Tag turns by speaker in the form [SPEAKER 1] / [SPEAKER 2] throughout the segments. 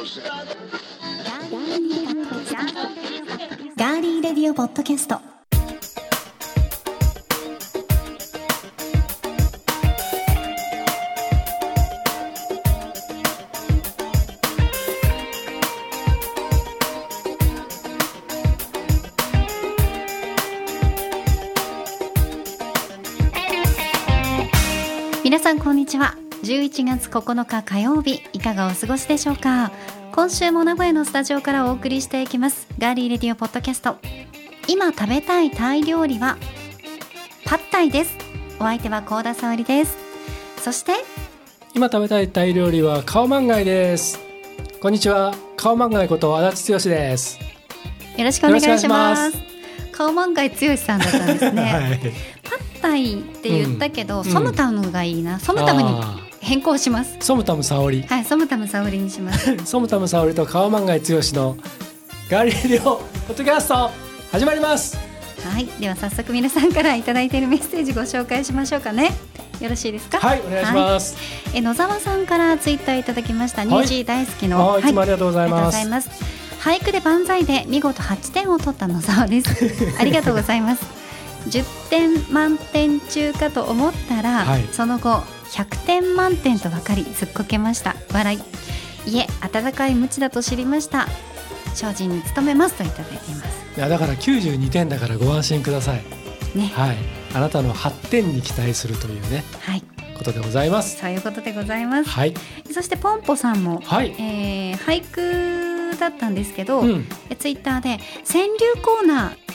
[SPEAKER 1] ガーリーレディオポッドキャスト。皆さんこんにちは。11月9日火曜日いかがお過ごしでしょうか？今週も名古屋のスタジオからお送りしていきます。ガーリーレディオポッドキャスト。今食べたいタイ料理はパッタイです。お相手は高田沙織です。そして
[SPEAKER 2] 今食べたいタイ料理はカオマンガイです。こんにちは。カオマンガイこと足立剛です。
[SPEAKER 1] よろしくお願いします。
[SPEAKER 2] し
[SPEAKER 1] 顔満開剛さんだったんですね、
[SPEAKER 2] はい。
[SPEAKER 1] パッタイって言ったけど、
[SPEAKER 2] ん。
[SPEAKER 1] ソムタムがいいな。ソムタムに
[SPEAKER 2] あ
[SPEAKER 1] 変更します。
[SPEAKER 2] ーソムタム沙織
[SPEAKER 1] はいソムタム沙織にします。
[SPEAKER 2] ソムタム沙織 とカオマンガイ剛のガーリーレオポッドキャスト始まります。
[SPEAKER 1] はいでは早速皆さんからいただいているメッセージご紹介しましょうかね。よろしいですか？
[SPEAKER 2] はいお願いします、
[SPEAKER 1] え野沢さんからツイッターいただきました、
[SPEAKER 2] い。
[SPEAKER 1] 虹大好きの。
[SPEAKER 2] はい、いつもありがとうございます、
[SPEAKER 1] ありがとうございます。俳句で万歳で見事8点を取った野沢です。ありがとうございます。10点満点中かと思ったら、
[SPEAKER 2] はい。
[SPEAKER 1] その後100点満点と分かりずっこけました。笑い。いえ温かい無知だと知りました。精進に努めますといただいています。
[SPEAKER 2] いやだから92点だからご安心ください。
[SPEAKER 1] ね。
[SPEAKER 2] はい。あなたの8点に期待するというね
[SPEAKER 1] はい。
[SPEAKER 2] ことでございます。
[SPEAKER 1] そういうことでございます。
[SPEAKER 2] はい。
[SPEAKER 1] そしてポンポさんも、
[SPEAKER 2] はい。
[SPEAKER 1] えー俳句だったんですけど、
[SPEAKER 2] うん。
[SPEAKER 1] えツイッターで川柳コーナー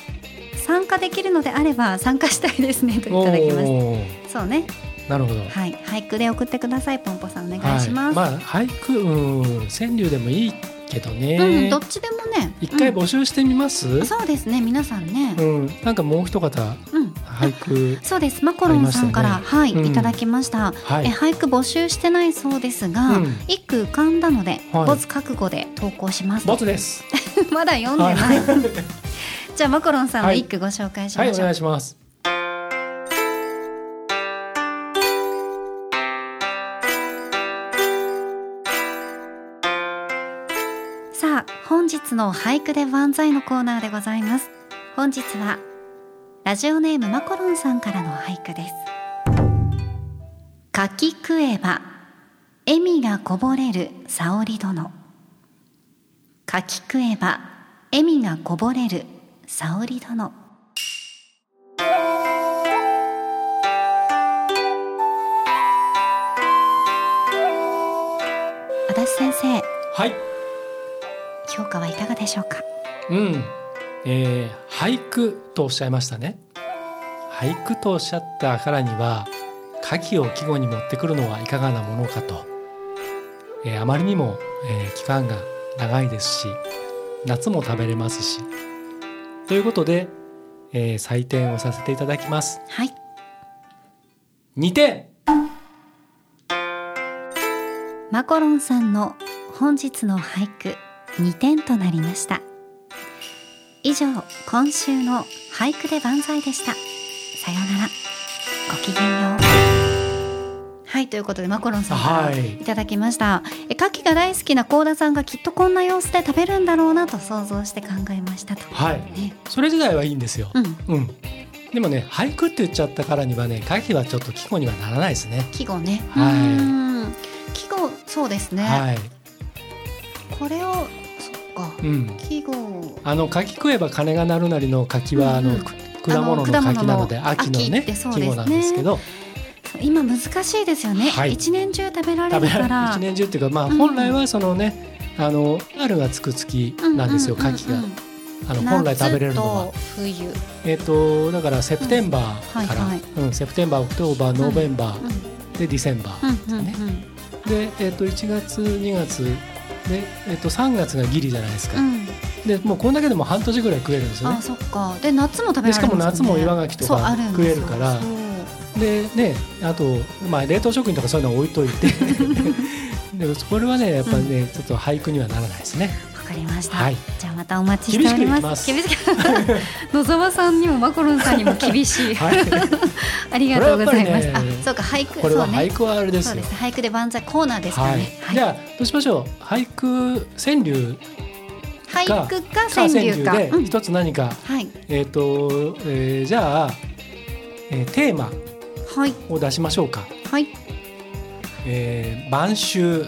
[SPEAKER 1] 参加できるのであれば参加したいですねといただきましたそうね
[SPEAKER 2] なるほど。
[SPEAKER 1] はい。俳句で送ってください。ポンポさんお願いします、
[SPEAKER 2] はい、まあ俳句うん川柳でもいいけどね、
[SPEAKER 1] うんどっちでもね。
[SPEAKER 2] 一回
[SPEAKER 1] うん
[SPEAKER 2] 募集してみます、
[SPEAKER 1] そうですね。皆さんね。
[SPEAKER 2] うん、なんかもう一方
[SPEAKER 1] うん、
[SPEAKER 2] 俳句
[SPEAKER 1] そうです。マコロンさんから、はい、
[SPEAKER 2] うん。
[SPEAKER 1] いただきました、
[SPEAKER 2] はい。
[SPEAKER 1] え俳句募集してないそうですが、
[SPEAKER 2] うん。
[SPEAKER 1] 一句浮かんだので、
[SPEAKER 2] はい。
[SPEAKER 1] ボツ覚悟で投稿します。
[SPEAKER 2] ボツです。
[SPEAKER 1] まだ読んでない、
[SPEAKER 2] はい、
[SPEAKER 1] じゃあマコロンさんの
[SPEAKER 2] はい。
[SPEAKER 1] 一句ご紹介し
[SPEAKER 2] はい、お
[SPEAKER 1] ましょう、
[SPEAKER 2] 願いします
[SPEAKER 1] 本日の俳句で万歳のコーナーでございます。本日はラジオネームマコロンさんからの俳句です。かき食えば笑みがこぼれる沙織殿。かき食えば笑みがこぼれる沙織殿。足立先生
[SPEAKER 2] はい。
[SPEAKER 1] 評価はいかがでしょうか？
[SPEAKER 2] うん、えー、俳句とおっしゃいましたね。俳句とおっしゃったからには牡蠣を季語に持ってくるのはいかがなものかと、えーあまりにも、えー期間が長いですし夏も食べれますし。ということで、えー採点をさせていただきます。
[SPEAKER 1] はい。
[SPEAKER 2] 2点。
[SPEAKER 1] マコロンさんの本日の俳句2点となりました。以上今週の俳句で万歳でした。さようなら。ごきげんよう。はいということでマコロンさんから
[SPEAKER 2] はい。
[SPEAKER 1] いただきました、え牡蠣が大好きな高田さんがきっとこんな様子で食べるんだろうなと想像して考えましたと。
[SPEAKER 2] はい。
[SPEAKER 1] ね。
[SPEAKER 2] それ自体はいいんですよ、
[SPEAKER 1] うん。
[SPEAKER 2] うん、でもね俳句って言っちゃったからにはね牡蠣はちょっと季語にはならないですね。
[SPEAKER 1] 季語ね。
[SPEAKER 2] はい。
[SPEAKER 1] 季語そうですね、
[SPEAKER 2] はい、
[SPEAKER 1] これをか。
[SPEAKER 2] うん、
[SPEAKER 1] 季語。
[SPEAKER 2] あの柿食えば鐘が鳴るなりの柿は、あのく果物の柿なので秋の
[SPEAKER 1] 秋
[SPEAKER 2] ね。季語なんですけど。
[SPEAKER 1] 今難しいですよね、
[SPEAKER 2] はい。
[SPEAKER 1] 一年中食べられ
[SPEAKER 2] る
[SPEAKER 1] るから。
[SPEAKER 2] 一年中っていうかまあ
[SPEAKER 1] うん。
[SPEAKER 2] 本来はそのね、あの春がつく月なんですよ、
[SPEAKER 1] ううう
[SPEAKER 2] 柿が。あの本来食べれるのは。
[SPEAKER 1] 冬、
[SPEAKER 2] えっ、とだから September から、
[SPEAKER 1] うん。
[SPEAKER 2] September October November、
[SPEAKER 1] うん。
[SPEAKER 2] で Decemberー、
[SPEAKER 1] うんうんうん。
[SPEAKER 2] ねでえっ、と1月2月でえっ、と3月がギリじゃないですか、
[SPEAKER 1] うん。
[SPEAKER 2] でもうこんだけでも半年ぐらい食えるんですよね。
[SPEAKER 1] あそっか。で夏も食べられます
[SPEAKER 2] でしかも夏も岩牡蠣とか食えるから。でねあと、まあ、冷凍食品とかそういうのは置いといて。でもこれはねやっぱりね、ちょっと俳句にはならないですね。
[SPEAKER 1] わかりました、
[SPEAKER 2] はい。
[SPEAKER 1] じゃあまたお待ちしております。
[SPEAKER 2] 厳しく
[SPEAKER 1] 野沢 さんにもマコロンさんにも厳しい、
[SPEAKER 2] はい。
[SPEAKER 1] あ ありがとうございます。
[SPEAKER 2] ね
[SPEAKER 1] あ、そうか俳句。
[SPEAKER 2] これは俳句はあれですよ。
[SPEAKER 1] そうです。俳句で万歳コーナーですから
[SPEAKER 2] はい。
[SPEAKER 1] ね。、
[SPEAKER 2] じゃあどうしましょう。俳句川柳
[SPEAKER 1] はい、俳句か
[SPEAKER 2] か。
[SPEAKER 1] 川柳か。うん。
[SPEAKER 2] で一つ何か、
[SPEAKER 1] はい。
[SPEAKER 2] えっ、と、えーじゃあ、えーテーマ
[SPEAKER 1] はい。
[SPEAKER 2] を出しましょうか、
[SPEAKER 1] はい。
[SPEAKER 2] えー、晩秋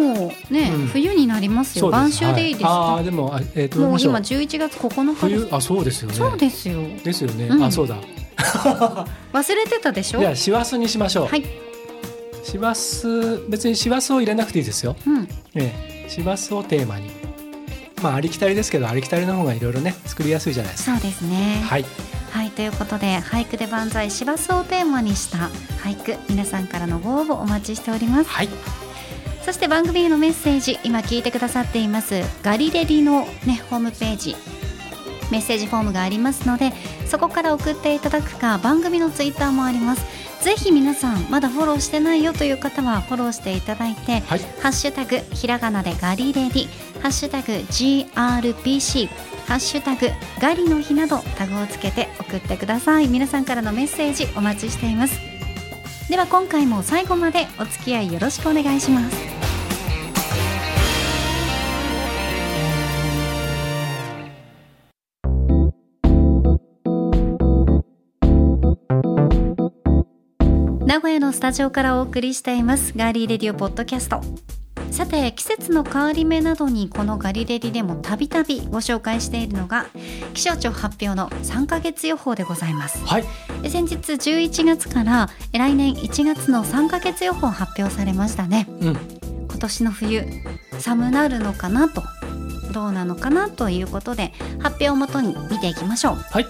[SPEAKER 1] もうね、
[SPEAKER 2] うん
[SPEAKER 1] 冬になりますよ。晩秋でいいですか？
[SPEAKER 2] はああーでもあえっ、とど
[SPEAKER 1] もう今
[SPEAKER 2] うしましょう
[SPEAKER 1] 11月9日です
[SPEAKER 2] 冬。あそうですよね
[SPEAKER 1] そうですよ。
[SPEAKER 2] ですよね、
[SPEAKER 1] うん
[SPEAKER 2] あそうだ
[SPEAKER 1] 忘れてたでしょ？
[SPEAKER 2] じゃあ師走にしましょう、
[SPEAKER 1] はい。
[SPEAKER 2] 師走別に師走を入れなくていいですよ、
[SPEAKER 1] うん。
[SPEAKER 2] ええ、師走をテーマにまあありきたりですけどありきたりの方がいろいろね作りやすいじゃないですか
[SPEAKER 1] そうですね。
[SPEAKER 2] はい
[SPEAKER 1] はい、ということで俳句で万歳師走をテーマにした俳句皆さんからのご応募お待ちしております
[SPEAKER 2] はい
[SPEAKER 1] そして番組へのメッセージ今聞いてくださっていますガリレディのねホームページメッセージフォームがありますのでそこから送っていただくか番組のツイッターもあります。ぜひ皆さんまだフォローしてないよという方はフォローしていただいて
[SPEAKER 2] はい。
[SPEAKER 1] ハッシュタグひらがなでガリレディハッシュタグ GRPC ハッシュタグガリの日などタグをつけて送ってください。皆さんからのメッセージお待ちしていますでは今回も最後までお付き合いよろしくお願いします。名古屋のスタジオからお送りしています。ガーリーレディオポッドキャスト。さて季節の変わり目などにこのガリレディでもたびたびご紹介しているのが気象庁発表の3ヶ月予報でございます。
[SPEAKER 2] はい。
[SPEAKER 1] で先日11月からえ来年1月の3ヶ月予報発表されましたね。
[SPEAKER 2] うん。
[SPEAKER 1] 今年の冬寒なるのかなとどうなのかなということで発表をもとに見ていきましょう。
[SPEAKER 2] はい。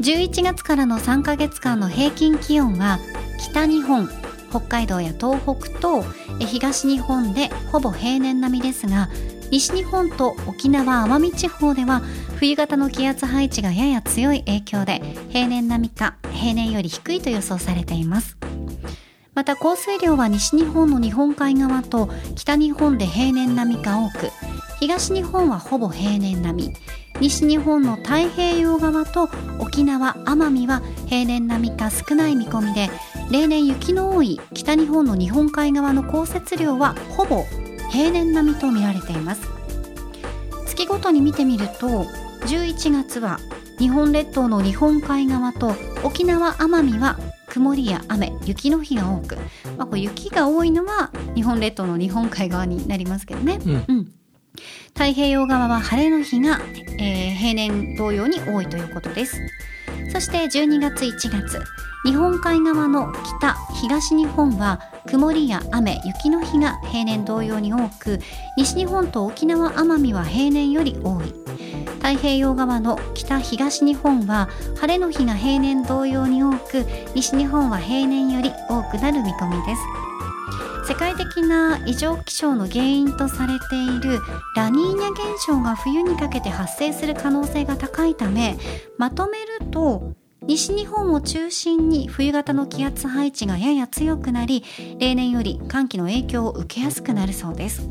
[SPEAKER 1] 11月からの3ヶ月間の平均気温は北日本北海道や東北と東日本でほぼ平年並みですが西日本と沖縄奄美地方では冬型の気圧配置がやや強い影響で平年並みか平年より低いと予想されています。また降水量は西日本の日本海側と北日本で平年並みか多く東日本はほぼ平年並み。西日本の太平洋側と沖縄奄美は平年並みか少ない見込みで例年雪の多い北日本の日本海側の降雪量はほぼ平年並みと見られています。月ごとに見てみると11月は日本列島の日本海側と沖縄奄美は曇りや雨雪の日が多く、まあ、こう雪が多いのは日本列島の日本海側になりますけどね、
[SPEAKER 2] うん。
[SPEAKER 1] うん、太平洋側は晴れの日が、えー平年同様に多いということです。そして12月1月日本海側の北東日本は曇りや雨雪の日が平年同様に多く西日本と沖縄奄美は平年より多い。太平洋側の北東日本は晴れの日が平年同様に多く西日本は平年より多くなる見込みです。世界的な異常気象の原因とされているラニーニャ現象が冬にかけて発生する可能性が高いためまとめると西日本を中心に冬型の気圧配置がやや強くなり例年より寒気の影響を受けやすくなるそうです。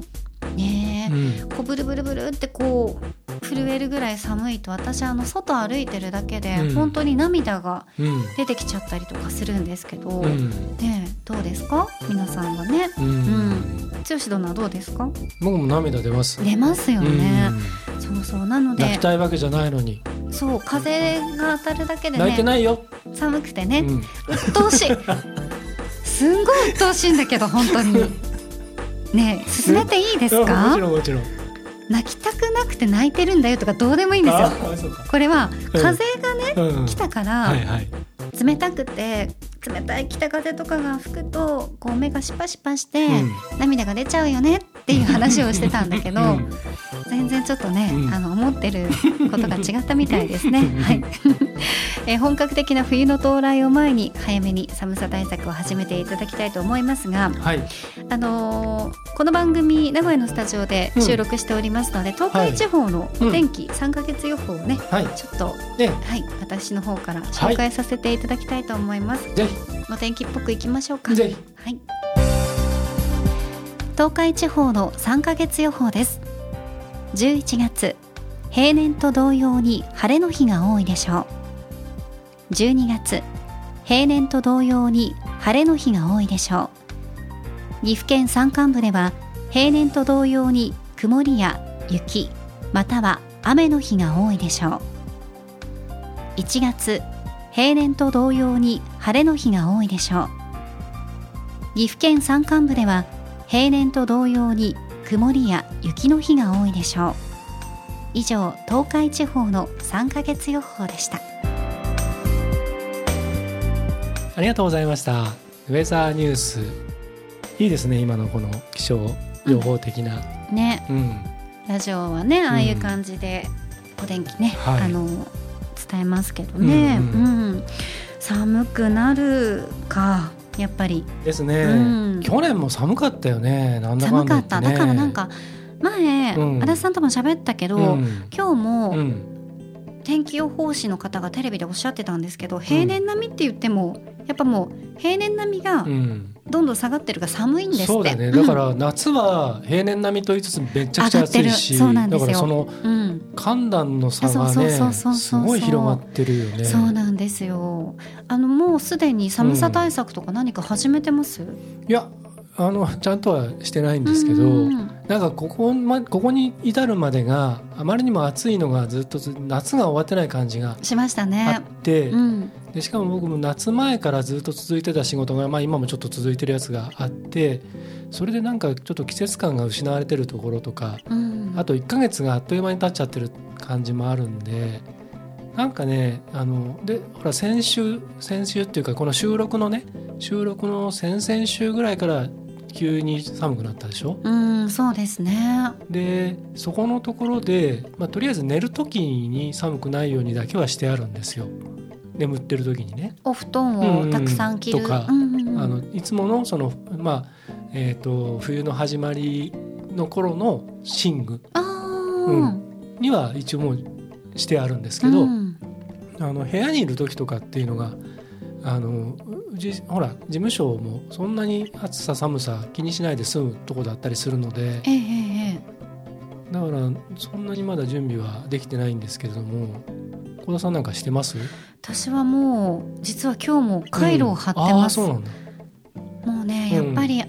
[SPEAKER 1] ねえ、
[SPEAKER 2] うん
[SPEAKER 1] こうブルブルブルってこう震えるぐらい寒いと私あの外歩いてるだけで、
[SPEAKER 2] うん。
[SPEAKER 1] 本当に涙が
[SPEAKER 2] うん。
[SPEAKER 1] 出てきちゃったりとかするんですけど、
[SPEAKER 2] うん。
[SPEAKER 1] ねえどうですか？皆さんはね。
[SPEAKER 2] うん。
[SPEAKER 1] うん。剛殿はどうですか？
[SPEAKER 2] 僕も涙出ます。
[SPEAKER 1] 出ますよね、
[SPEAKER 2] うん。
[SPEAKER 1] そうそう。なの
[SPEAKER 2] 泣き
[SPEAKER 1] で
[SPEAKER 2] たいわけじゃないのに。
[SPEAKER 1] そう風が当たるだけで
[SPEAKER 2] 泣いて
[SPEAKER 1] ね
[SPEAKER 2] ないよ、
[SPEAKER 1] 寒くてね、
[SPEAKER 2] うん。
[SPEAKER 1] 鬱陶しい。すんごい鬱陶しいんだけど本当に。ねえ進めていいです
[SPEAKER 2] いやも
[SPEAKER 1] か
[SPEAKER 2] ちろんもちろん
[SPEAKER 1] 泣きたくなくて泣いてるんだよとかどうでもいいんですよ。これは風がね、
[SPEAKER 2] うん、
[SPEAKER 1] 来たから、冷たくて冷たい北風とかが吹くとこう目がシパシパして、
[SPEAKER 2] うん。
[SPEAKER 1] 涙が出ちゃうよねっていう話をしてたんだけど、
[SPEAKER 2] うん。
[SPEAKER 1] 全然ちょっとね、
[SPEAKER 2] うん。
[SPEAKER 1] あの思ってることが違ったみたいですね。はい、えー本格的な冬の到来を前に早めに寒さ対策を始めていただきたいと思いますが、
[SPEAKER 2] はい。
[SPEAKER 1] あのーこの番組名古屋のスタジオで収録しておりますので、東海地方のお天気3ヶ月予報をね、
[SPEAKER 2] はい。
[SPEAKER 1] ちょっと
[SPEAKER 2] ね。
[SPEAKER 1] はい私の方から紹介させていただきたいと思います。
[SPEAKER 2] ぜ
[SPEAKER 1] お天気っぽくいきましょうか。
[SPEAKER 2] ひぜひ
[SPEAKER 1] はい。東海地方の3ヶ月予報です。11月、平年と同様に晴れの日が多いでしょう。12月平年と同様に晴れの日が多いでしょう岐阜県山間部では平年と同様に曇りや雪または雨の日が多いでしょう1月平年と同様に晴れの日が多いでしょう。岐阜県山間部では平年と同様に曇りや雪の日が多いでしょう。以上東海地方の3ヶ月予報でした。
[SPEAKER 2] ありがとうございました。ウェザーニュース。いいですね今のこの気象情報的な、
[SPEAKER 1] ね。
[SPEAKER 2] うん。
[SPEAKER 1] ラジオはねああいう感じでお天気ね、
[SPEAKER 2] はい。
[SPEAKER 1] あの伝えますけどね、
[SPEAKER 2] う
[SPEAKER 1] うんん。寒くなるかやっぱり。
[SPEAKER 2] ですね、
[SPEAKER 1] うん。
[SPEAKER 2] 去年も寒かったよね。なんだか
[SPEAKER 1] 寒かった。だからなんか前、
[SPEAKER 2] うん。
[SPEAKER 1] 足立さんとも喋ったけど、
[SPEAKER 2] うん。
[SPEAKER 1] 今日も、
[SPEAKER 2] うん。
[SPEAKER 1] 天気予報士の方がテレビでおっしゃってたんですけど平年並みって言っても、やっぱもう平年並みが
[SPEAKER 2] うん
[SPEAKER 1] どんどん下がってるから寒いんですって、
[SPEAKER 2] そうだね。だから夏は平年並みと言いつつめちゃくちゃ暑いしだからその
[SPEAKER 1] うん、
[SPEAKER 2] 寒暖の差がねすごい広がってるよね。
[SPEAKER 1] そうなんですよ。あのもうすでに寒さ対策とか何か始めてます、
[SPEAKER 2] いやあのちゃんとはしてないんですけど、
[SPEAKER 1] うん。
[SPEAKER 2] なんかここ,、ま、ここに至るまでがあまりにも暑いのがずっとず夏が終わってない感じが
[SPEAKER 1] しました
[SPEAKER 2] あ
[SPEAKER 1] ね
[SPEAKER 2] って、
[SPEAKER 1] うん
[SPEAKER 2] でしかも僕も夏前からずっと続いてた仕事が、まあ、今もちょっと続いてるやつがあってそれでなんかちょっと季節感が失われてるところとか
[SPEAKER 1] うん。
[SPEAKER 2] あと1ヶ月があっという間に経っちゃってる感じもあるんでなんかねあのでほら先週先週っていうかこの収録のね収録の先々週ぐらいから急に寒くなったでしょ？
[SPEAKER 1] うんそうですね。
[SPEAKER 2] でそこのところで、まあ、とりあえず寝る時に寒くないようにだけはしてあるんですよ眠ってる時にね。
[SPEAKER 1] お布団をたくさん着る、
[SPEAKER 2] うんとか
[SPEAKER 1] うんうんうん。
[SPEAKER 2] あのいつものその、まあえー、と冬の始まりの頃の寝具。
[SPEAKER 1] あー。
[SPEAKER 2] には一応もうしてあるんですけど、
[SPEAKER 1] うん。
[SPEAKER 2] あの部屋にいる時とかっていうのがあのほら事務所もそんなに暑さ寒さ気にしないで済むとこだったりするので
[SPEAKER 1] ええええ。
[SPEAKER 2] だからそんなにまだ準備はできてないんですけれども小田さんなんかしてます？
[SPEAKER 1] 私はもう実は今日もカイロを貼ってます、
[SPEAKER 2] うなんだ、
[SPEAKER 1] もうねやっぱり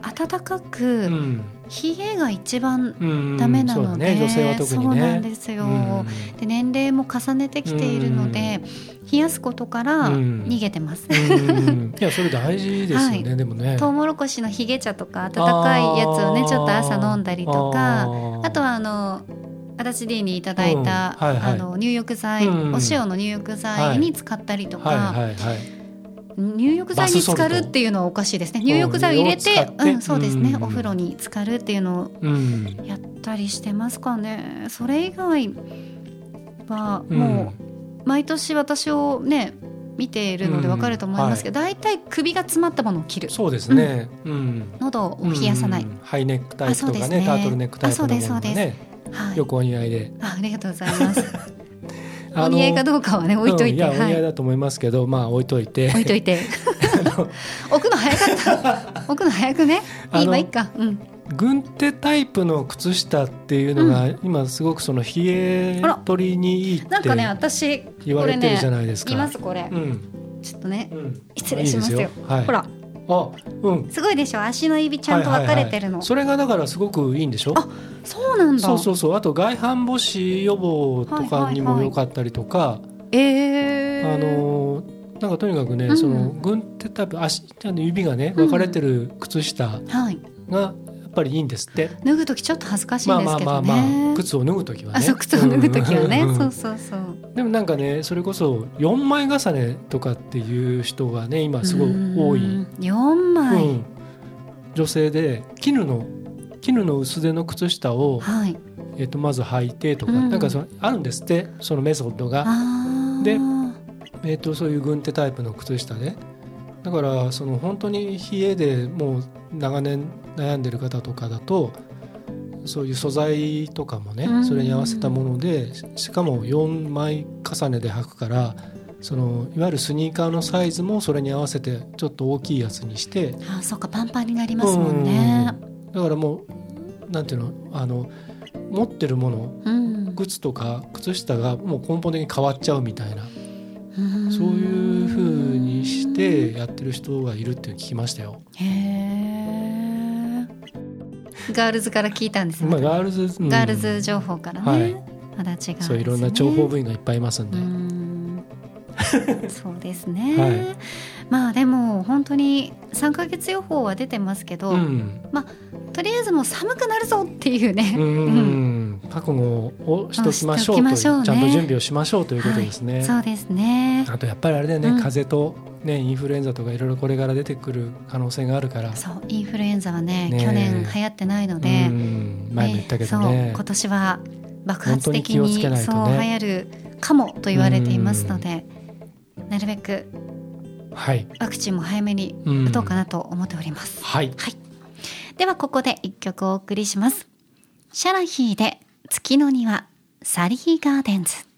[SPEAKER 1] 暖かく、
[SPEAKER 2] うん。
[SPEAKER 1] 冷えが一番
[SPEAKER 2] うん、
[SPEAKER 1] ダメなので、
[SPEAKER 2] そうだね。女性は特にね。
[SPEAKER 1] そうなんですよ、
[SPEAKER 2] うん。
[SPEAKER 1] で年齢も重ねてきているので、冷やすことから
[SPEAKER 2] うん。
[SPEAKER 1] 逃げてます、
[SPEAKER 2] うんいやそれ大事ですよね、
[SPEAKER 1] はい。
[SPEAKER 2] でもね。
[SPEAKER 1] トウモロコシのヒゲ茶とか温かいやつをねちょっと朝飲んだりとかあとはあの足立 D にいただいた、
[SPEAKER 2] うんはいはい。
[SPEAKER 1] あの入浴剤、
[SPEAKER 2] うん。
[SPEAKER 1] お塩の入浴剤に使ったりとか、
[SPEAKER 2] はいはいはい。
[SPEAKER 1] 入浴剤に浸かるっていうのはおかしいですね。入浴剤を入れてうん、そうですね、
[SPEAKER 2] うん。
[SPEAKER 1] お風呂に浸かるっていうのを
[SPEAKER 2] うん。
[SPEAKER 1] やったりしてますかね。それ以外は
[SPEAKER 2] うん。
[SPEAKER 1] もう毎年私をね見ているのでわかると思いますけど、大体首が詰まったものを着る。
[SPEAKER 2] そうですね、うん。
[SPEAKER 1] 喉を冷やさない、
[SPEAKER 2] うん。ハイネックタイプとか
[SPEAKER 1] ね
[SPEAKER 2] ね。タートルネックタイプのもの
[SPEAKER 1] あそうですそう
[SPEAKER 2] がね
[SPEAKER 1] はい。
[SPEAKER 2] よくお似合いで。
[SPEAKER 1] あありがとうございます。お似合いかどうかはね置いといて、
[SPEAKER 2] うんやお
[SPEAKER 1] はい。
[SPEAKER 2] 似合いだと思いますけど、まあ置いといて。
[SPEAKER 1] 置いといて。置くの早かった。置くの早くね。今いいか。うん。
[SPEAKER 2] 軍手タイプの靴下っていうのが、今すごくその冷え取りにいいって
[SPEAKER 1] なんかね私
[SPEAKER 2] 言われてるじゃないですか。
[SPEAKER 1] いますこれ、
[SPEAKER 2] うん。
[SPEAKER 1] ちょっとね
[SPEAKER 2] うん、
[SPEAKER 1] 失礼しますよ。
[SPEAKER 2] いいですはい、
[SPEAKER 1] ほら
[SPEAKER 2] あうん。
[SPEAKER 1] すごいでしょ？足の指ちゃんと分かれてるの、
[SPEAKER 2] はいはいはいそれがだからすごくいいんでしょ？
[SPEAKER 1] あそうなんだ。
[SPEAKER 2] そうそうそう。あと外反母趾予防とかにも良かったりとか、
[SPEAKER 1] え。ー、
[SPEAKER 2] あのなんかとにかくね、
[SPEAKER 1] うん。
[SPEAKER 2] その軍手タイプ足あの指がね分かれてる靴下
[SPEAKER 1] はい。
[SPEAKER 2] がやっぱりいいんですって、
[SPEAKER 1] 脱ぐ時ちょっと恥ずかしいん
[SPEAKER 2] まあ
[SPEAKER 1] ですけ
[SPEAKER 2] まあまあ
[SPEAKER 1] どね、
[SPEAKER 2] まあ靴を脱ぐ時はね
[SPEAKER 1] 靴を脱ぐ時はね、そうそうそう
[SPEAKER 2] でもなんかねそれこそ4枚重ねとかっていう人がね今すごい多い、
[SPEAKER 1] 4枚、
[SPEAKER 2] うん女性で絹の絹の薄手の靴下を、
[SPEAKER 1] はい
[SPEAKER 2] えっとまず履いてとか、
[SPEAKER 1] うん
[SPEAKER 2] なんかそのあるんですってそのメソッドが、
[SPEAKER 1] あー
[SPEAKER 2] でえっとそういう軍手タイプの靴下でだからその本当に冷えでもう長年悩んでる方とかだとそういう素材とかもね、
[SPEAKER 1] うん。
[SPEAKER 2] それに合わせたものでししかも4枚重ねで履くからそのいわゆるスニーカーのサイズもそれに合わせてちょっと大きいやつにして
[SPEAKER 1] あそうかパンパンになりますもんね。
[SPEAKER 2] だからもうなんていうのあの持ってるもの
[SPEAKER 1] うん、
[SPEAKER 2] 靴とか靴下がもう根本的に変わっちゃうみたいな。そういうふうにしてやってる人がいるって聞きましたよ。
[SPEAKER 1] へえ。ガールズから聞いたんですね。
[SPEAKER 2] まあガールズ、うん
[SPEAKER 1] ガールズ情報からね。
[SPEAKER 2] はい
[SPEAKER 1] まだ違うね。
[SPEAKER 2] そういろんな諜報部員がいっぱいいますんで。
[SPEAKER 1] うんそうですね、
[SPEAKER 2] はい。
[SPEAKER 1] まあでも本当に3ヶ月予報は出てますけど、
[SPEAKER 2] うん、
[SPEAKER 1] とりあえずもう寒くなるぞっていうね、
[SPEAKER 2] うん。うん。覚悟をしときましょうとちゃんと準備をしましょうということですね。
[SPEAKER 1] そうですね。
[SPEAKER 2] あとやっぱりあれだよね、
[SPEAKER 1] うん。
[SPEAKER 2] 風邪と、ね、インフルエンザとかいろいろこれから出てくる可能性があるから、
[SPEAKER 1] そうインフルエンザはね
[SPEAKER 2] ね
[SPEAKER 1] 去年流行ってないの
[SPEAKER 2] う
[SPEAKER 1] で、
[SPEAKER 2] ん前も言ったけど
[SPEAKER 1] ね。そう
[SPEAKER 2] ね
[SPEAKER 1] 今年は爆発的に
[SPEAKER 2] にね。
[SPEAKER 1] そう流行るかもと言われていますので、なるべく
[SPEAKER 2] はい、
[SPEAKER 1] ワクチンも早めに
[SPEAKER 2] うん
[SPEAKER 1] 打とうかなと思っております。
[SPEAKER 2] はい、
[SPEAKER 1] はい。ではここで一曲お送りします。シャラヒーで月の庭、サリーガーデンズ。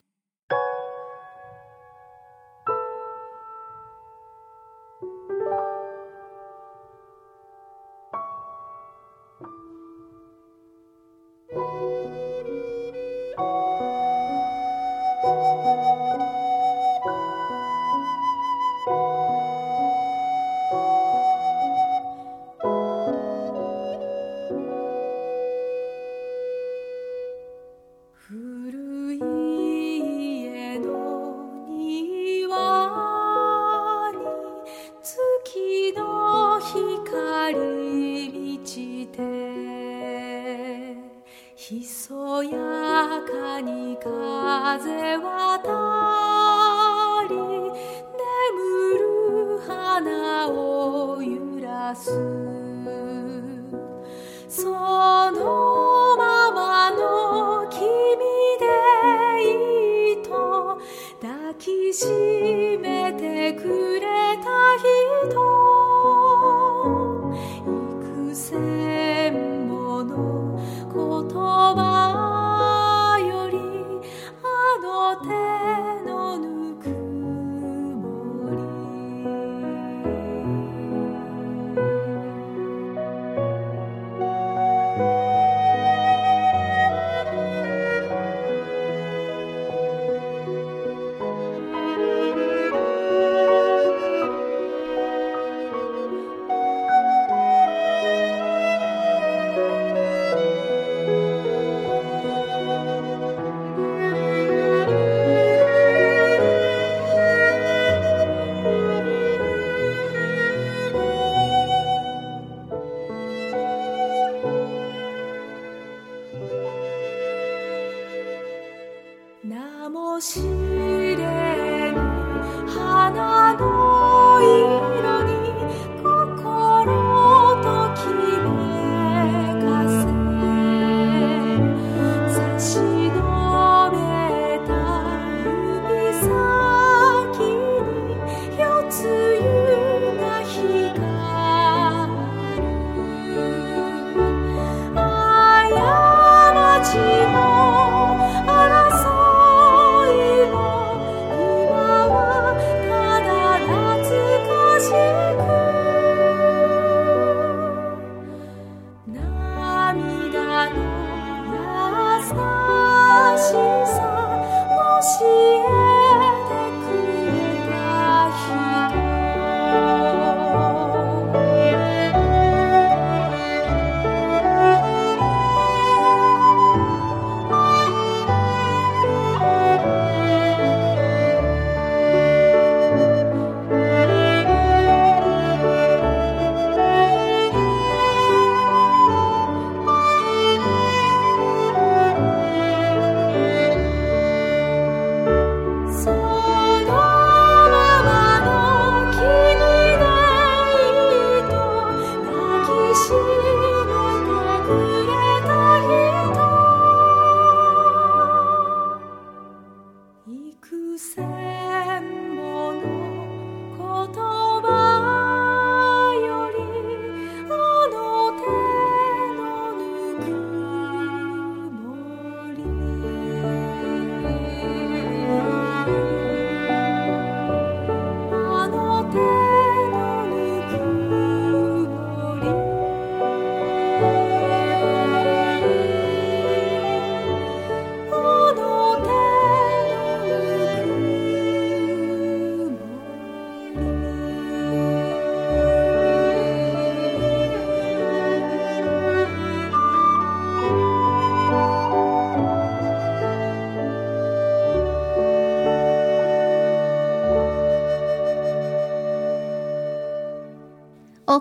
[SPEAKER 3] 抱きしめてくれた人。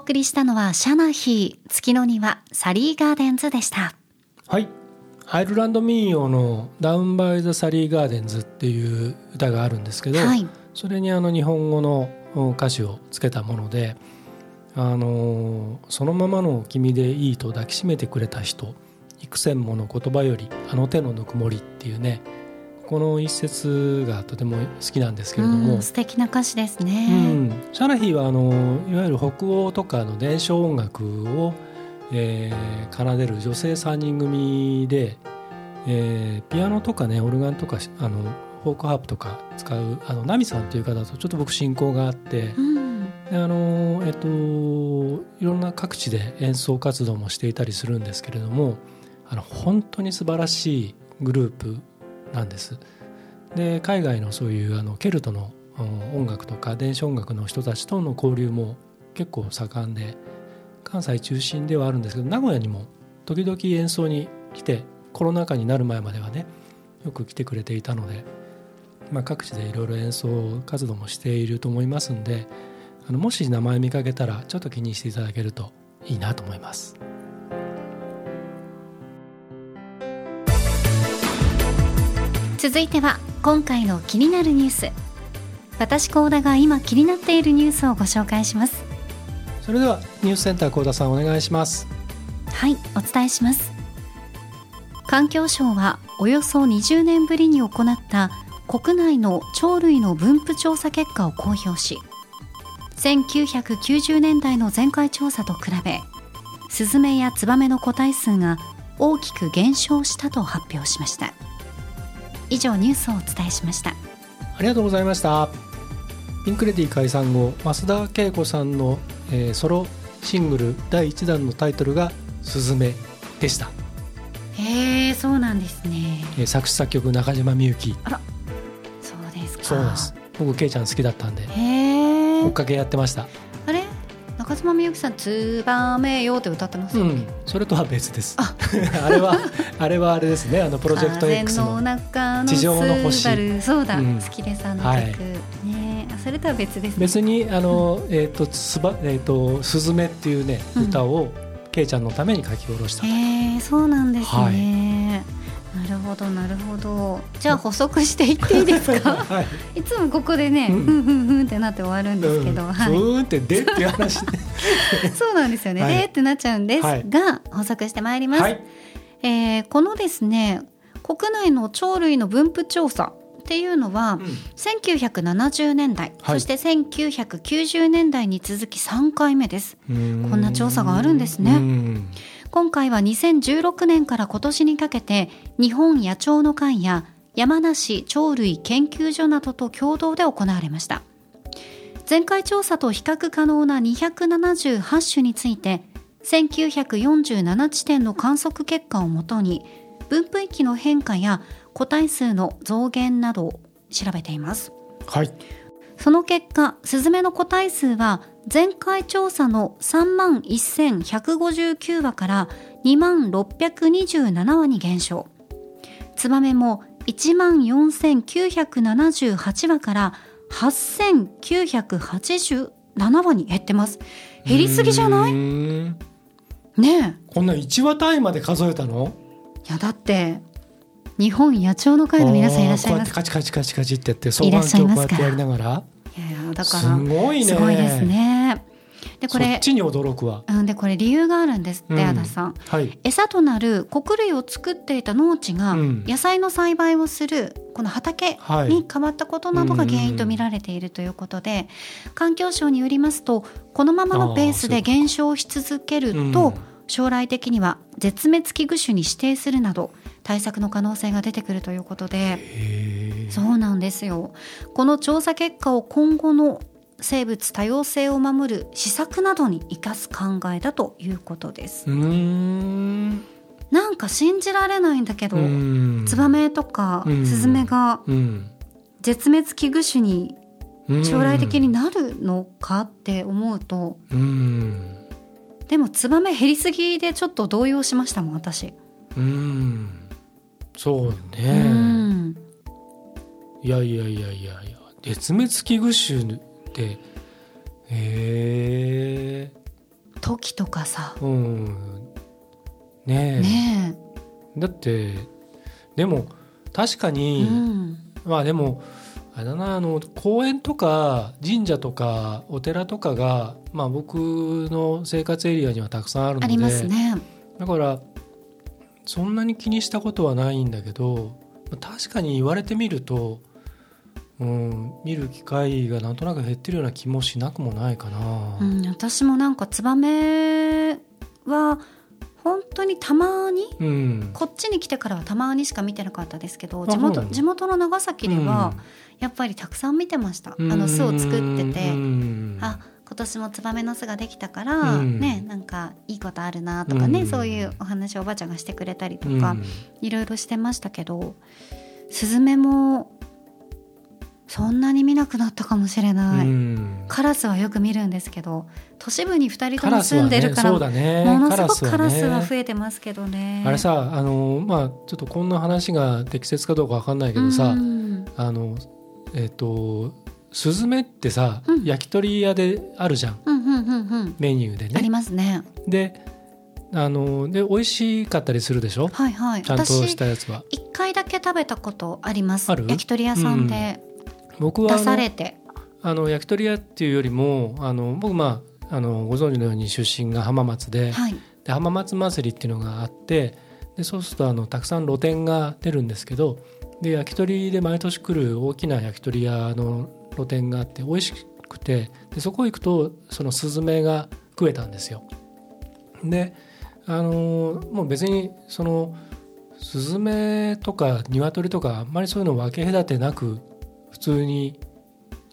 [SPEAKER 1] 送りしたのはシャナヒー月の庭サリーガーデンズでした。
[SPEAKER 2] はい。アイルランド民謡の「ダウン・バイ・ザ・サリー・ガーデンズ」っていう歌があるんですけど、
[SPEAKER 1] はい。
[SPEAKER 2] それにあの日本語の歌詞をつけたもので「あのそのままの君でいいと抱きしめてくれた人幾千もの言葉よりあの手のぬくもり」っていうねこの一節がとても好きなんですけれども、
[SPEAKER 1] うん素敵な歌詞ですね、
[SPEAKER 2] うん、シャナヒーはあのいわゆる北欧とかの伝承音楽を、えー奏でる女性3人組で、えーピアノとかねオルガンとかあのフォークハープとか使うあのナミさんという方とちょっと僕親交があって
[SPEAKER 1] うん。
[SPEAKER 2] であのえっといろんな各地で演奏活動もしていたりするんですけれどもあの本当に素晴らしいグループなんです。で海外のそういうあのケルトの音楽とか電子音楽の人たちとの交流も結構盛んで関西中心ではあるんですけど名古屋にも時々演奏に来てコロナ禍になる前まではねよく来てくれていたので、まあ、各地でいろいろ演奏活動もしていると思いますんであのもし名前見かけたらちょっと気にしていただけるといいなと思います。
[SPEAKER 1] 続いては今回の気になるニュース。私高田が今気になっているニュースをご紹介します。
[SPEAKER 2] それではニュースセンター幸田さんお願いします。
[SPEAKER 1] はいお伝えします。環境省はおよそ20年ぶりに行った国内の鳥類の分布調査結果を公表し1990年代の前回調査と比べスズメやツバメの個体数が大きく減少したと発表しました以上ニュースをお伝えしました。
[SPEAKER 2] ありがとうございました。ピンクレディ解散後、増田恵子さんの、えーソロシングル第1弾のタイトルが「すずめ」でした、
[SPEAKER 1] へえそうなんですね。
[SPEAKER 2] えー作詞作曲中島みゆき。
[SPEAKER 1] そうですか。
[SPEAKER 2] そうなんです。僕ケイちゃん好きだったんで
[SPEAKER 1] へえ
[SPEAKER 2] 追っかけやってました
[SPEAKER 1] 中島みゆきさん「つばめよ」って歌ってますよね、
[SPEAKER 2] うん。それとは別です。
[SPEAKER 1] あ。
[SPEAKER 2] あれはあれはあれですね。あのプロジェクト
[SPEAKER 1] 風
[SPEAKER 2] X
[SPEAKER 1] の
[SPEAKER 2] 地上の星。
[SPEAKER 1] そうだ、
[SPEAKER 2] うん。
[SPEAKER 1] 好きですあの曲、
[SPEAKER 2] はい。
[SPEAKER 1] ね。あそれとは別ですね。
[SPEAKER 2] 別にあの、えっ、とすばえっ、とすずめっていうね
[SPEAKER 1] うん。
[SPEAKER 2] 歌を、ケイちゃんのために書き下ろした
[SPEAKER 1] えそうなんですね、
[SPEAKER 2] はい
[SPEAKER 1] ほどなるほど。じゃあ補足していっていいですか？
[SPEAKER 2] はい。
[SPEAKER 1] い。つもここでね、
[SPEAKER 2] う
[SPEAKER 1] うん。ん、ふんふんふんってなって終わるんですけど、
[SPEAKER 2] うん、
[SPEAKER 1] はい。
[SPEAKER 2] ふーんってでっていう話
[SPEAKER 1] そうなんですよね、
[SPEAKER 2] はい。
[SPEAKER 1] でってなっちゃうんです
[SPEAKER 2] はい。
[SPEAKER 1] が補足してまいります、
[SPEAKER 2] はい。
[SPEAKER 1] えーこのですね国内の鳥類の分布調査っていうのは、1970年代、
[SPEAKER 2] はい。
[SPEAKER 1] そして1990年代に続き3回目です。
[SPEAKER 2] こ
[SPEAKER 1] こんな調査があるんですね。
[SPEAKER 2] うん
[SPEAKER 1] 今回は2016年から今年にかけて日本野鳥の会や山梨鳥類研究所などと共同で行われました。前回調査と比較可能な278種について1947地点の観測結果をもとに分布域の変化や個体数の増減などを調べています。
[SPEAKER 2] はい。
[SPEAKER 1] その結果、スズメの個体数は前回調査の3万1159羽から2万627羽に減少。ツバメも1万4978羽から8987羽に減ってます。減りすぎじゃない？ね
[SPEAKER 2] こんな1話単位まで数えたの？
[SPEAKER 1] え。いや、だって、日本野鳥の会の皆さんいらっしゃいます
[SPEAKER 2] カチカチカチカチってやって双
[SPEAKER 1] いらっ
[SPEAKER 2] 眼鏡こうやって
[SPEAKER 1] しゃいますから
[SPEAKER 2] やりながら
[SPEAKER 1] いやいや、だから、
[SPEAKER 2] すごいね
[SPEAKER 1] すごいですね。で、これ、
[SPEAKER 2] ちに驚くわ。
[SPEAKER 1] うん、で、これ理由があるんですって、
[SPEAKER 2] うん。
[SPEAKER 1] 足立さん。
[SPEAKER 2] はい。
[SPEAKER 1] 餌となる穀類を作っていた農地が
[SPEAKER 2] うん。
[SPEAKER 1] 野菜の栽培をするこの畑
[SPEAKER 2] はい。
[SPEAKER 1] に変わったことなどが原因と見られているということで環境省によりますとこのままのペースで減少し続ける
[SPEAKER 2] うん。
[SPEAKER 1] と将来的には絶滅危惧種に指定するなど対策の可能性が出てくるということで。そうなんですよ。この調査結果を今後の生物多様性を守る施策などに生かす考えだということです。
[SPEAKER 2] うーん。
[SPEAKER 1] なんか信じられないんだけど、
[SPEAKER 2] うん。
[SPEAKER 1] ツバメとか
[SPEAKER 2] うん
[SPEAKER 1] スズメが
[SPEAKER 2] うん。
[SPEAKER 1] 絶滅危惧種に
[SPEAKER 2] うん。
[SPEAKER 1] 将来的になるのかって思うと、
[SPEAKER 2] うん。
[SPEAKER 1] でもツバメ減りすぎでちょっと動揺しましたもん私、
[SPEAKER 2] うん。そう
[SPEAKER 1] う
[SPEAKER 2] ね
[SPEAKER 1] ん。
[SPEAKER 2] いやいやいやいやいや。絶滅危惧種ってへえ
[SPEAKER 1] 時とかさ。
[SPEAKER 2] うん。ねえ。
[SPEAKER 1] ね
[SPEAKER 2] だってでも確か
[SPEAKER 1] え、
[SPEAKER 2] に、
[SPEAKER 1] うん、
[SPEAKER 2] まあでもあれだなあの公園とか神社とかお寺とかが、まあ、僕の生活エリアにはたくさんあるので
[SPEAKER 1] ありますね。
[SPEAKER 2] だからそんなに気にしたことはないんだけど確かに言われてみると、うん、見る機会がなんとなく減ってるような気もしなくもないかな。
[SPEAKER 1] うん、私もなんかツバメは本当にたまに
[SPEAKER 2] うん。
[SPEAKER 1] こっちに来てからはたまにしか見てなかったですけど
[SPEAKER 2] あ
[SPEAKER 1] 地元地元の長崎ではやっぱりたくさん見てました、あの巣を作ってて、
[SPEAKER 2] うん。
[SPEAKER 1] あ今年もツバメの巣ができたから、
[SPEAKER 2] うん。
[SPEAKER 1] ねなんかいいことあるなとかね、
[SPEAKER 2] うん。
[SPEAKER 1] そういうお話をおばあちゃんがしてくれたりと
[SPEAKER 2] うん。
[SPEAKER 1] か、いろいろしてましたけどスズメもそんなに見なくなったかもしれない、
[SPEAKER 2] うん
[SPEAKER 1] カラスはよく見るんですけど都市部に2人と
[SPEAKER 2] カ
[SPEAKER 1] も住んでるから、
[SPEAKER 2] そうだね
[SPEAKER 1] ものすごくカラスは
[SPEAKER 2] ね
[SPEAKER 1] 増えてますけどね。
[SPEAKER 2] あれさあのまあちょっとこんな話が適切かどうかわかんないけどさ、
[SPEAKER 1] うん
[SPEAKER 2] あのえっ、とスズメってさ、
[SPEAKER 1] うん
[SPEAKER 2] 焼き鳥屋であるじゃん
[SPEAKER 1] うんうんうんうん
[SPEAKER 2] メニューで
[SPEAKER 1] あり
[SPEAKER 2] ね。
[SPEAKER 1] ますね。
[SPEAKER 2] であので美味しかったりするでしょ？
[SPEAKER 1] はいはい。
[SPEAKER 2] ちゃんと
[SPEAKER 1] 私
[SPEAKER 2] したやつは。
[SPEAKER 1] 一回だけ食べたことあります。
[SPEAKER 2] ある？
[SPEAKER 1] 焼き鳥屋さんで出
[SPEAKER 2] 僕はあの
[SPEAKER 1] されて。
[SPEAKER 2] あの焼き鳥屋っていうよりもあの僕まああのご存知のように出身が浜松で,、
[SPEAKER 1] はい。
[SPEAKER 2] で浜松祭りっていうのがあってでそうするとあのたくさん露店が出るんですけどで焼き鳥で毎年来る大きな焼き鳥屋の露店があって美味しくてでそこ行くとそのスズメが食えたんですよ。であのもう別にそのスズメとか鶏とかあんまりそういうの分け隔てなく普通に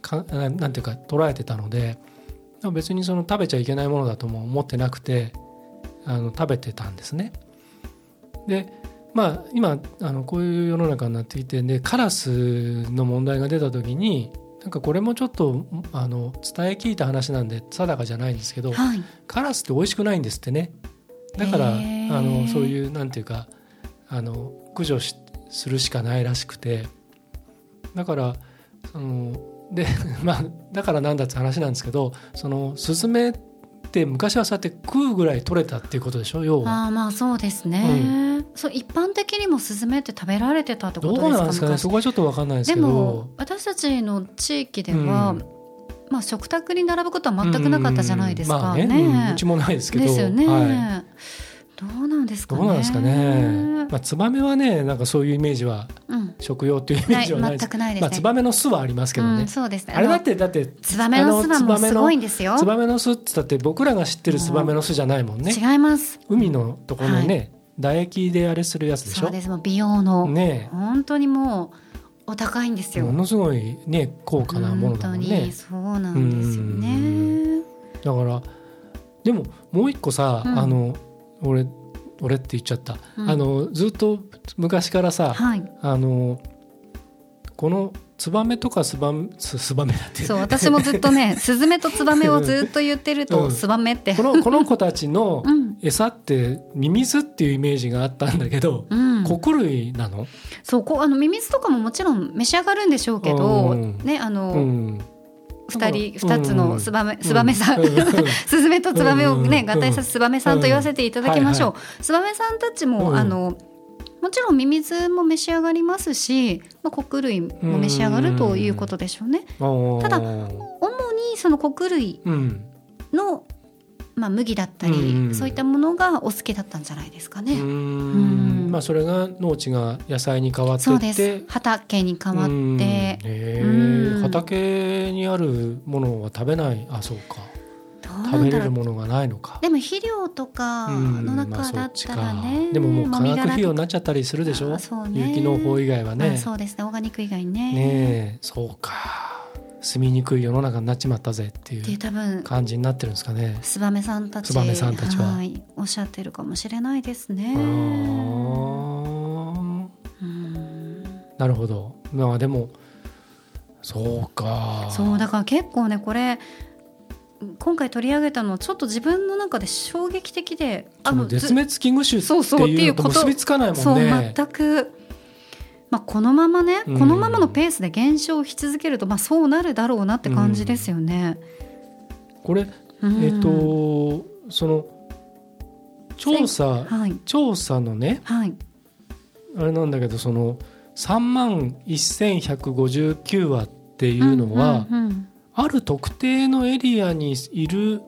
[SPEAKER 2] かななんていうか捉えてたので別にその食べちゃいけないものだとも思ってなくてあの食べてたんですね。でまあ今あのこういう世の中になっていてでカラスの問題が出た時になんかこれもちょっとあの伝え聞いた話なんで定かじゃないんですけど
[SPEAKER 1] はい。
[SPEAKER 2] カラスって美味しくないんですってねだからあのそういうなんていうかあの駆除しするしかないらしくてだからそので まあだからなんだって話なんですけどそのスズメって昔はそうやって食うぐらい取れたっていうことでしょ？要は。
[SPEAKER 1] ああまあそうですね。そう一般的にもスズメって食べられてたってこ
[SPEAKER 2] どう
[SPEAKER 1] とですか？
[SPEAKER 2] なんですかね？
[SPEAKER 1] 昔。
[SPEAKER 2] そこはちょっと分かんないです
[SPEAKER 1] で
[SPEAKER 2] けど。
[SPEAKER 1] も私たちの地域では、
[SPEAKER 2] うん。
[SPEAKER 1] まあ食卓に並ぶことは全くなかったじゃないですか。
[SPEAKER 2] うちもないですけど。
[SPEAKER 1] ですよね、
[SPEAKER 2] はい
[SPEAKER 1] どうなんですかね。
[SPEAKER 2] どうなんですかね、まあ、ツバメはねなんかそういうイメージは
[SPEAKER 1] うん、
[SPEAKER 2] 食用っていうイメージはないです
[SPEAKER 1] 全くないですね
[SPEAKER 2] まあ、ツバメの巣はありますけどね、
[SPEAKER 1] うん、そうですね。
[SPEAKER 2] あれだっ
[SPEAKER 1] の
[SPEAKER 2] てだって
[SPEAKER 1] ツバメの巣はもうすごいんですよ。
[SPEAKER 2] ツバメの巣って言って僕らが知ってるツバメの巣じゃないもんね
[SPEAKER 1] 違います。
[SPEAKER 2] 海のところのね、唾液であれするやつでしょ
[SPEAKER 1] そうです。もう美容の、
[SPEAKER 2] ね
[SPEAKER 1] 本当にもうお高いんですよ。
[SPEAKER 2] ものすごいね高価なものだもん
[SPEAKER 1] 本当
[SPEAKER 2] ね
[SPEAKER 1] にそうなんですよね。
[SPEAKER 2] だからでももう一個さ、
[SPEAKER 1] うん
[SPEAKER 2] あの俺俺って言っちゃった、
[SPEAKER 1] うん。
[SPEAKER 2] あのずっと昔からさ、
[SPEAKER 1] はい。
[SPEAKER 2] あのこのツバメとかスバメススバメだって。
[SPEAKER 1] そう私もずっとね スズメとツバメをずっと言ってると、
[SPEAKER 2] うん。
[SPEAKER 1] ツバメって。
[SPEAKER 2] このこの子たちの
[SPEAKER 1] うん。
[SPEAKER 2] 餌ってミミズっていうイメージがあったんだけど、
[SPEAKER 1] うん、
[SPEAKER 2] 穀類なの、
[SPEAKER 1] そうこうあのミミズとかももちろん召し上がるんでしょうけど、
[SPEAKER 2] うん。
[SPEAKER 1] ねあの、
[SPEAKER 2] うん、
[SPEAKER 1] 二人
[SPEAKER 2] うん。
[SPEAKER 1] 二つのツバメツバメさん、スズメとツバメをね、
[SPEAKER 2] うん。
[SPEAKER 1] 合体させツバメさんと言わせていただきましょう、ツバメさんたちも、
[SPEAKER 2] うん。
[SPEAKER 1] あのもちろんミミズも召し上がりますし、まあ、穀類も召し上がるということでしょうね。ただ主にその穀類
[SPEAKER 2] うん
[SPEAKER 1] の、まあ、麦だったり、
[SPEAKER 2] うん
[SPEAKER 1] そういったものがお好きだったんじゃないですかね。
[SPEAKER 2] うー
[SPEAKER 1] うん。
[SPEAKER 2] んまあそれが農地が野菜に変わって
[SPEAKER 1] そうです。畑に変わ
[SPEAKER 2] うん。
[SPEAKER 1] って
[SPEAKER 2] へえ
[SPEAKER 1] うん。
[SPEAKER 2] 畑にあるものは食べない。あそうか。食べれるものがないのか。
[SPEAKER 1] でも肥料とか
[SPEAKER 2] うん。
[SPEAKER 1] の
[SPEAKER 2] まあ
[SPEAKER 1] 中だったらね、
[SPEAKER 2] でももう化学肥料に
[SPEAKER 1] な
[SPEAKER 2] なっちゃったりするでしょ？
[SPEAKER 1] そうね。
[SPEAKER 2] 有機農法以外はね。
[SPEAKER 1] そうですね。オーガニック以外にね。
[SPEAKER 2] ねえ。そうか住みにくい世の中になっちまったぜってい
[SPEAKER 1] で
[SPEAKER 2] う
[SPEAKER 1] 多分
[SPEAKER 2] 感じになってるんですかね。
[SPEAKER 1] ツバメさんたち
[SPEAKER 2] ツバメさんたちは。い
[SPEAKER 1] おっしゃってるかもしれないですね。
[SPEAKER 2] なるほど。まあでもそうか。
[SPEAKER 1] そうだから結構ねこれ今回取り上げたのちょっと自分の中で衝撃的で
[SPEAKER 2] その
[SPEAKER 1] ず
[SPEAKER 2] 絶滅危惧種
[SPEAKER 1] そうそう
[SPEAKER 2] っていうのと。結びつかないも
[SPEAKER 1] そうん
[SPEAKER 2] ね。
[SPEAKER 1] 全く、まあ、このままね、
[SPEAKER 2] うん。
[SPEAKER 1] このままのペースで減少し続けると、まあ、そうなるだろうなって感じですよね。
[SPEAKER 2] これ、
[SPEAKER 1] うん。
[SPEAKER 2] えっ、とその調査
[SPEAKER 1] はい。
[SPEAKER 2] 調査のね
[SPEAKER 1] はい。
[SPEAKER 2] あれなんだけどその3万1159羽っていうのは、
[SPEAKER 1] うんうん
[SPEAKER 2] ある特定のエリアにいる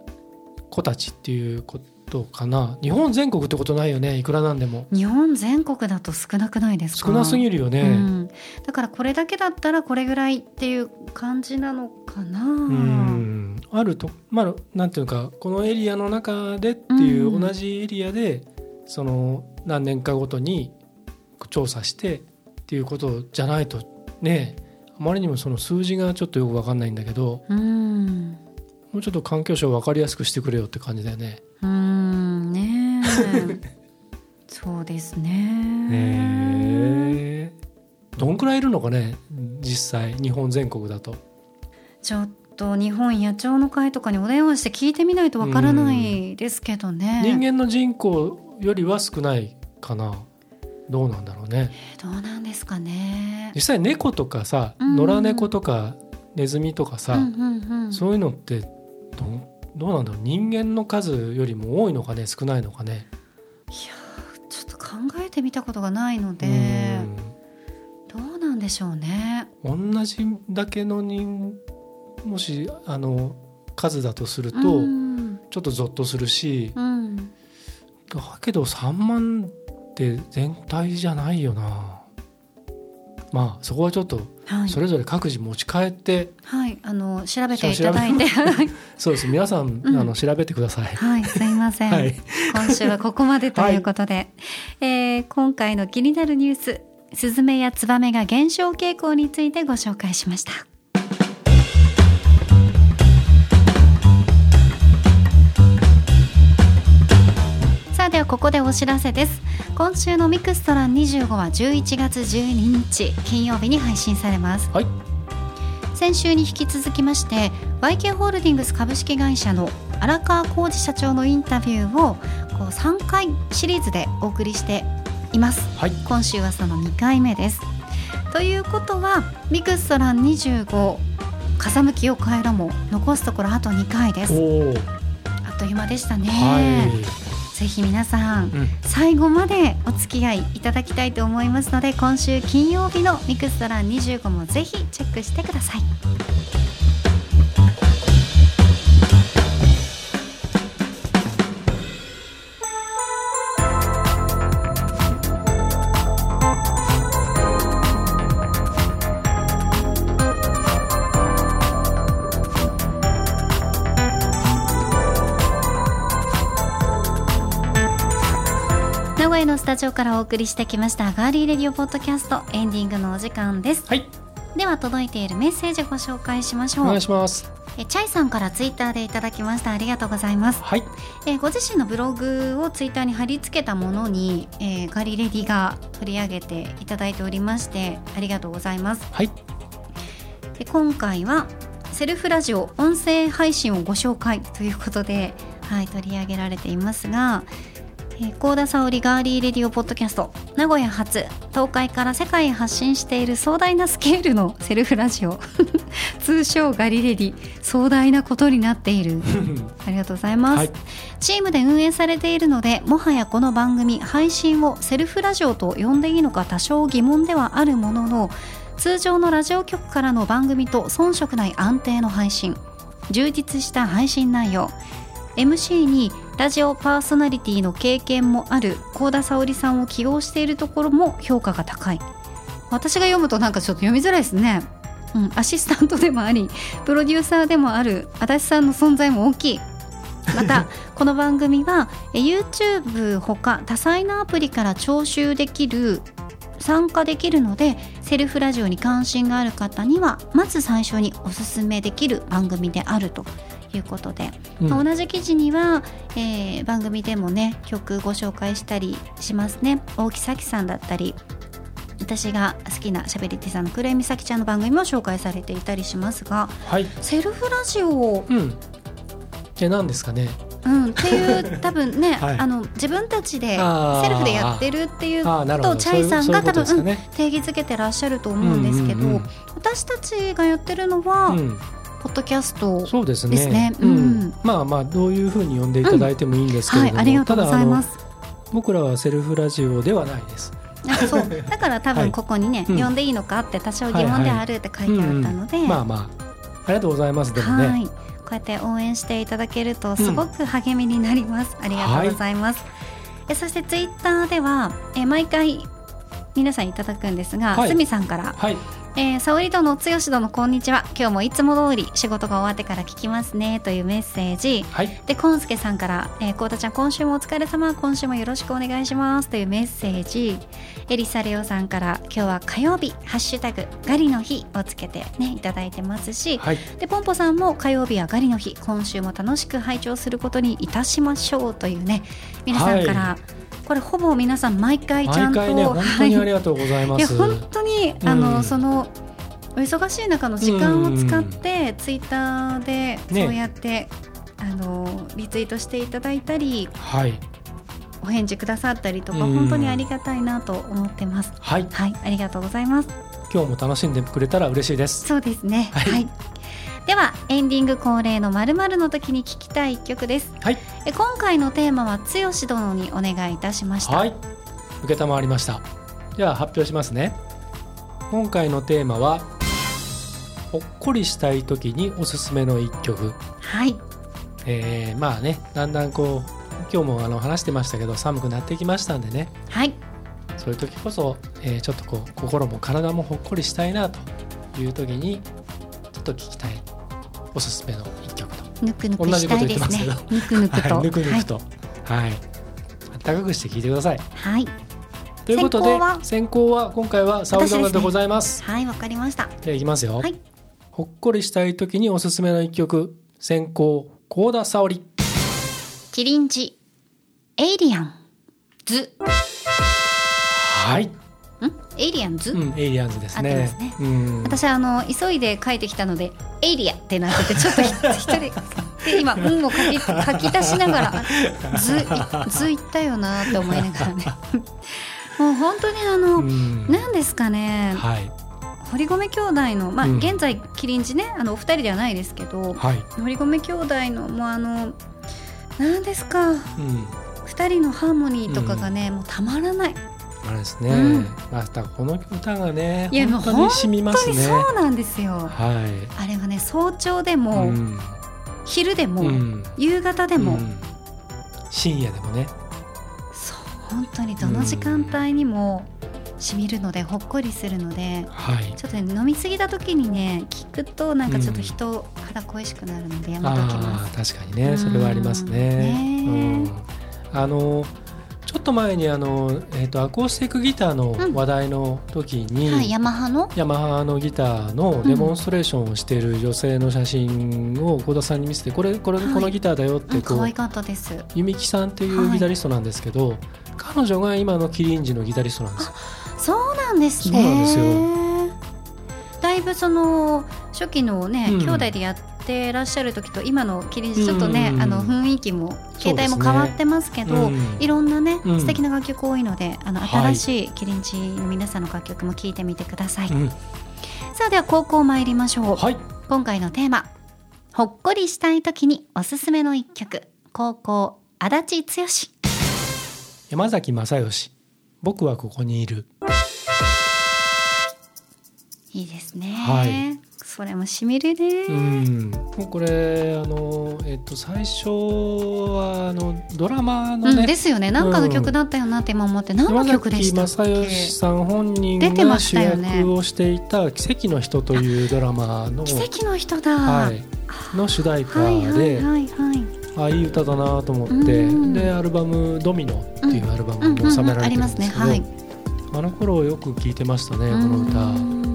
[SPEAKER 2] 子たちっていうことかな？日本全国ってことないよね？いくらなんでも。
[SPEAKER 1] うん日本全国だと少なくないですか？
[SPEAKER 2] 少なすぎるよね、
[SPEAKER 1] うん、だからこれだけだったらこれぐらいっていう感じなのかな？
[SPEAKER 2] うん。あるとまあなんていうかこのエリアの中でっていう
[SPEAKER 1] うん。
[SPEAKER 2] 同じエリアで、その何年かごとに調査してっていうことじゃないとねあまりにもその数字がちょっとよく分かんないんだけど
[SPEAKER 1] うん。
[SPEAKER 2] もうちょっと環境省分かりやすくしてくれよって感じだよね。
[SPEAKER 1] うん そうですね。
[SPEAKER 2] どんくらいいるのかね実際日本全国だと。
[SPEAKER 1] ちょっと日本野鳥の会とかにお電話して聞いてみないとわからないですけどね。
[SPEAKER 2] 人間の人口よりは少ないかな。どうなんだろうね。
[SPEAKER 1] どうなんですかね。
[SPEAKER 2] 実際猫とかさ
[SPEAKER 1] うん
[SPEAKER 2] 野良猫とかネズミとかさ、そういうのってどどうなんだろう人間の数よりも多いのかね少ないのかね。
[SPEAKER 1] ちょっと考えてみたことがないのでどうなんでしょうね
[SPEAKER 2] うん同じだけの人もしあの数だとすると、
[SPEAKER 1] うん
[SPEAKER 2] ちょっとゾッとするし、
[SPEAKER 1] うん
[SPEAKER 2] だけど3万って全体じゃないよな。まあそこはちょっと
[SPEAKER 1] はい。
[SPEAKER 2] それぞれ各自持ち帰って、
[SPEAKER 1] はい、あの調べていただいて、はい、
[SPEAKER 2] そうです。皆さん、
[SPEAKER 1] うん。
[SPEAKER 2] あの調べてください。
[SPEAKER 1] はい、すいません。
[SPEAKER 2] はい。
[SPEAKER 1] 今週はここまでということで、えー今回の気になるニュース、スズメやツバメが減少傾向についてご紹介しました。ではここでお知らせです。今週のミクストラン25は11月12日金曜日に配信されます。
[SPEAKER 2] はい。
[SPEAKER 1] 先週に引き続きまして YK ホールディングス株式会社の荒川浩二社長のインタビューをこう3回シリーズでお送りしています。
[SPEAKER 2] はい。
[SPEAKER 1] 今週はその2回目です。ということはミクストラン25風向きを変えろも残すところあと2回です。あっという間でしたね、
[SPEAKER 2] は
[SPEAKER 1] ぜひ皆さん
[SPEAKER 2] い、うん、
[SPEAKER 1] 最後までお付き合いいただきたいと思いますので今週金曜日のミクストラン25もぜひチェックしてくださいスタジオからお送りしてきましたガーリーレディオポッドキャストエンディングのお時間です。
[SPEAKER 2] はい、
[SPEAKER 1] では届いているメッセージご紹介しましょう。
[SPEAKER 2] お願いします。
[SPEAKER 1] えチャイさんからツイッターでいただきました。ありがとうございます。
[SPEAKER 2] はい、
[SPEAKER 1] えーご自身のブログをツイッターに貼り付けたものに、えーガリレディが取り上げていただいておりましてありがとうございます。
[SPEAKER 2] はい、
[SPEAKER 1] で今回はセルフラジオ音声配信をご紹介ということで、はい、取り上げられていますがえー高田沙織ガーリーレディオポッドキャスト名古屋発東海から世界へ発信している壮大なスケールのセルフラジオ。通称ガリレディ。壮大なことになっている。ありがとうございます、
[SPEAKER 2] はい。
[SPEAKER 1] チームで運営されているのでもはやこの番組配信をセルフラジオと呼んでいいのか多少疑問ではあるものの通常のラジオ局からの番組と遜色ない安定の配信。充実した配信内容。MC にラジオパーソナリティの経験もある幸田沙織さんを起用しているところも評価が高い。私が読むとなんかちょっと読みづらいですね、うん、アシスタントでもありプロデューサーでもある足立さんの存在も大きい。また この番組はえ YouTube ほか多彩なアプリから聴取できる参加できるのでセルフラジオに関心がある方にはまず最初におすすめできる番組であるということで、
[SPEAKER 2] うん
[SPEAKER 1] まあ同じ記事には、えー番組でもね曲ご紹介したりしますね大木咲さんだったり私が好きなしゃべり手さんの黒井美咲ちゃんの番組も紹介されていたりしますが
[SPEAKER 2] はい、
[SPEAKER 1] セルフラジオ
[SPEAKER 2] うん。え、何ですかね？
[SPEAKER 1] うん、っていう 多分ね、
[SPEAKER 2] はい
[SPEAKER 1] あの自分たちでセルフでやってるっていう
[SPEAKER 2] ああ、なるほど。
[SPEAKER 1] とチャイさんが多分
[SPEAKER 2] そういうことですかね。
[SPEAKER 1] 定義づけてらっしゃると思うんですけど、
[SPEAKER 2] うんうん
[SPEAKER 1] 私たちがやってるのは、
[SPEAKER 2] うんうん
[SPEAKER 1] ポッドキャスト
[SPEAKER 2] そうですね。うん。
[SPEAKER 1] うん。
[SPEAKER 2] まあまあどういうふうに呼んでいただいてもいいんですけれ
[SPEAKER 1] はい
[SPEAKER 2] ども、
[SPEAKER 1] ありがとうございます。
[SPEAKER 2] 僕らはセルフラジオではないです。
[SPEAKER 1] あそう。だから多
[SPEAKER 2] はい。
[SPEAKER 1] 分ここにね、
[SPEAKER 2] うん。
[SPEAKER 1] 呼んでいいのかって多少疑問であるって書いてあったので、
[SPEAKER 2] うんうん。まあまあありがとうございますでもね、
[SPEAKER 1] はい、こうやって応援していただけるとすごく励みになります。ありがとうございます。えそしてツイッターではえ毎回皆さんいただくんですが、
[SPEAKER 2] はい。
[SPEAKER 1] すみさんから、
[SPEAKER 2] はい
[SPEAKER 1] えー、沙織殿、剛殿こんにちは。今日もいつも通り仕事が終わってから聞きますね。というメッセージ。
[SPEAKER 2] はい。
[SPEAKER 1] で、こんすけさんから、えー、こうたちゃん、今週もお疲れ様、今週もよろしくお願いします。というメッセージ。エリサレオさんから、今日は火曜日、ハッシュタグ、ガリの日をつけてね、いただいてますし、
[SPEAKER 2] はい。
[SPEAKER 1] でポンポさんも火曜日はガリの日今週も楽しく拝聴することにいたしましょう。というね皆さんから、
[SPEAKER 2] は
[SPEAKER 1] これほぼ皆さん毎回ちゃんと
[SPEAKER 2] ね本当にあり
[SPEAKER 1] は
[SPEAKER 2] がとうございます、
[SPEAKER 1] 本当にあの、
[SPEAKER 2] うん
[SPEAKER 1] そのお忙しい中の時間を使って、ツイッターで
[SPEAKER 2] ね。
[SPEAKER 1] そうやって、あのリツイートしていただいたり
[SPEAKER 2] はい。
[SPEAKER 1] お返事くださったりとか、
[SPEAKER 2] うん。
[SPEAKER 1] 本当にありがたいなと思ってます。
[SPEAKER 2] はい。
[SPEAKER 1] はい。ありがとうございます。
[SPEAKER 2] 今日も楽しんでくれたら嬉しいです。
[SPEAKER 1] そうですね。は。
[SPEAKER 2] はいい
[SPEAKER 1] ではエンディング恒例のまるの時に聞きたい一曲です。
[SPEAKER 2] はい
[SPEAKER 1] え今回のテーマは剛殿にお願いいたしました。
[SPEAKER 2] はい承りましたでは発表しますね今回のテーマはほっこりしたい時におすすめの一曲
[SPEAKER 1] はい。
[SPEAKER 2] えーまあねだんだんこう今日もあの話してましたけど寒くなってきましたんでね
[SPEAKER 1] はい。
[SPEAKER 2] そういう時こそ、えーちょっとこう心も体もほっこりしたいなという時にちょっと聞きたいおすすめの一曲と
[SPEAKER 1] ぬくぬくしたいですね。ぬくぬくと。
[SPEAKER 2] はい、ぬくぬくとはい、暖かくして聞いてください
[SPEAKER 1] はい。
[SPEAKER 2] ということで
[SPEAKER 1] 先行は？
[SPEAKER 2] 今回は沙織殿でございます
[SPEAKER 1] はい、わかりました。
[SPEAKER 2] じゃあいきますよ、
[SPEAKER 1] はい。
[SPEAKER 2] ほっこりしたい時におすすめの一曲先行高田沙織
[SPEAKER 1] キリンジ。エイリアンズ。
[SPEAKER 2] はい、
[SPEAKER 1] んエイリアンズ、
[SPEAKER 2] うん、エイリアンズですね。
[SPEAKER 1] ね
[SPEAKER 2] うん。
[SPEAKER 1] 私あの急いで書いてきたので「エイリア」ってなっててちょっとひ一人。で今「うん」を書き書き足しながらあ図図いったよなって思いながらね。もう本当にあの、
[SPEAKER 2] うん。
[SPEAKER 1] 何ですかね。
[SPEAKER 2] はい。
[SPEAKER 1] 堀込兄弟のまあ、
[SPEAKER 2] うん。
[SPEAKER 1] 現在キリンジねあのお二人ではないですけど
[SPEAKER 2] はい、
[SPEAKER 1] 堀込兄弟のもうあの何ですか。
[SPEAKER 2] うん、
[SPEAKER 1] 二人のハーモニーとかがね、もうたまらない
[SPEAKER 2] あれですね、
[SPEAKER 1] うん。
[SPEAKER 2] またこの歌がね
[SPEAKER 1] いやもう
[SPEAKER 2] 本当に染みます
[SPEAKER 1] 本当に
[SPEAKER 2] ね。
[SPEAKER 1] そうなんですよ。
[SPEAKER 2] は
[SPEAKER 1] あれはね早朝で
[SPEAKER 2] い
[SPEAKER 1] も、
[SPEAKER 2] うん。
[SPEAKER 1] 昼でも、
[SPEAKER 2] うん。
[SPEAKER 1] 夕方でも、
[SPEAKER 2] うん。深夜でもね。
[SPEAKER 1] そう本当にどの時間帯にもしみるのでほっこりするので
[SPEAKER 2] はい。
[SPEAKER 1] ちょっとね飲み過ぎた時にね聞くとなんかちょっと人肌恋しくなるのでやめときま
[SPEAKER 2] あ
[SPEAKER 1] す、
[SPEAKER 2] ー確かにね。それはありますね。
[SPEAKER 1] うん。ね
[SPEAKER 2] うん。あのちょっと前にあの、えー、とアコースティックギターの話題の時に、
[SPEAKER 1] はいヤマハの？
[SPEAKER 2] ヤマハのギターのデモンストレーションをしている女性の写真を幸田さんに見せてこれこれ
[SPEAKER 1] はい。
[SPEAKER 2] このギターだよってこう、
[SPEAKER 1] 可愛かったです。
[SPEAKER 2] ゆみきさんっていうギタリストなんですけど、彼女が今のキリンジのギタリストなんですよ。
[SPEAKER 1] そうなんですね。
[SPEAKER 2] そうなんですよ。
[SPEAKER 1] だいぶその初期のね、
[SPEAKER 2] うん。
[SPEAKER 1] 兄弟でやってらっしゃる時と今のキリンジちょっとね、
[SPEAKER 2] うん。
[SPEAKER 1] あの雰囲気も携帯も変わってますけど
[SPEAKER 2] うん。
[SPEAKER 1] いろんなね、
[SPEAKER 2] うん
[SPEAKER 1] 素敵な楽曲多いのであの
[SPEAKER 2] はい。
[SPEAKER 1] 新しいキリンジの皆さんの楽曲も聴いてみてください、
[SPEAKER 2] うん。
[SPEAKER 1] さあでは高校参りましょう、
[SPEAKER 2] はい。
[SPEAKER 1] 今回のテーマほっこりしたい時におすすめの一曲。高校足立剛。
[SPEAKER 2] 山崎正義。僕はここにいる。
[SPEAKER 1] いいですね、
[SPEAKER 2] はい
[SPEAKER 1] それもしみるね、
[SPEAKER 2] うん、もうこれあの、えっと、最初はあのドラマのね、
[SPEAKER 1] うんですよね。なんかの曲だったよなって今思って。何の曲でしたっ
[SPEAKER 2] 山崎正義
[SPEAKER 1] け
[SPEAKER 2] さん本人
[SPEAKER 1] 出てまし
[SPEAKER 2] が主役をしていた「奇跡の人」というドラマの,、
[SPEAKER 1] 奇跡の人だ、
[SPEAKER 2] はい、の主題歌
[SPEAKER 1] はいはい
[SPEAKER 2] で、
[SPEAKER 1] はいはい。
[SPEAKER 2] あいい歌だなと思って、
[SPEAKER 1] うん。
[SPEAKER 2] でアルバム「ドミノ」っていうアルバム
[SPEAKER 1] うんうん
[SPEAKER 2] に収められてるんですけど、
[SPEAKER 1] ね。はい。
[SPEAKER 2] あの頃よく聴いてましたねこの歌。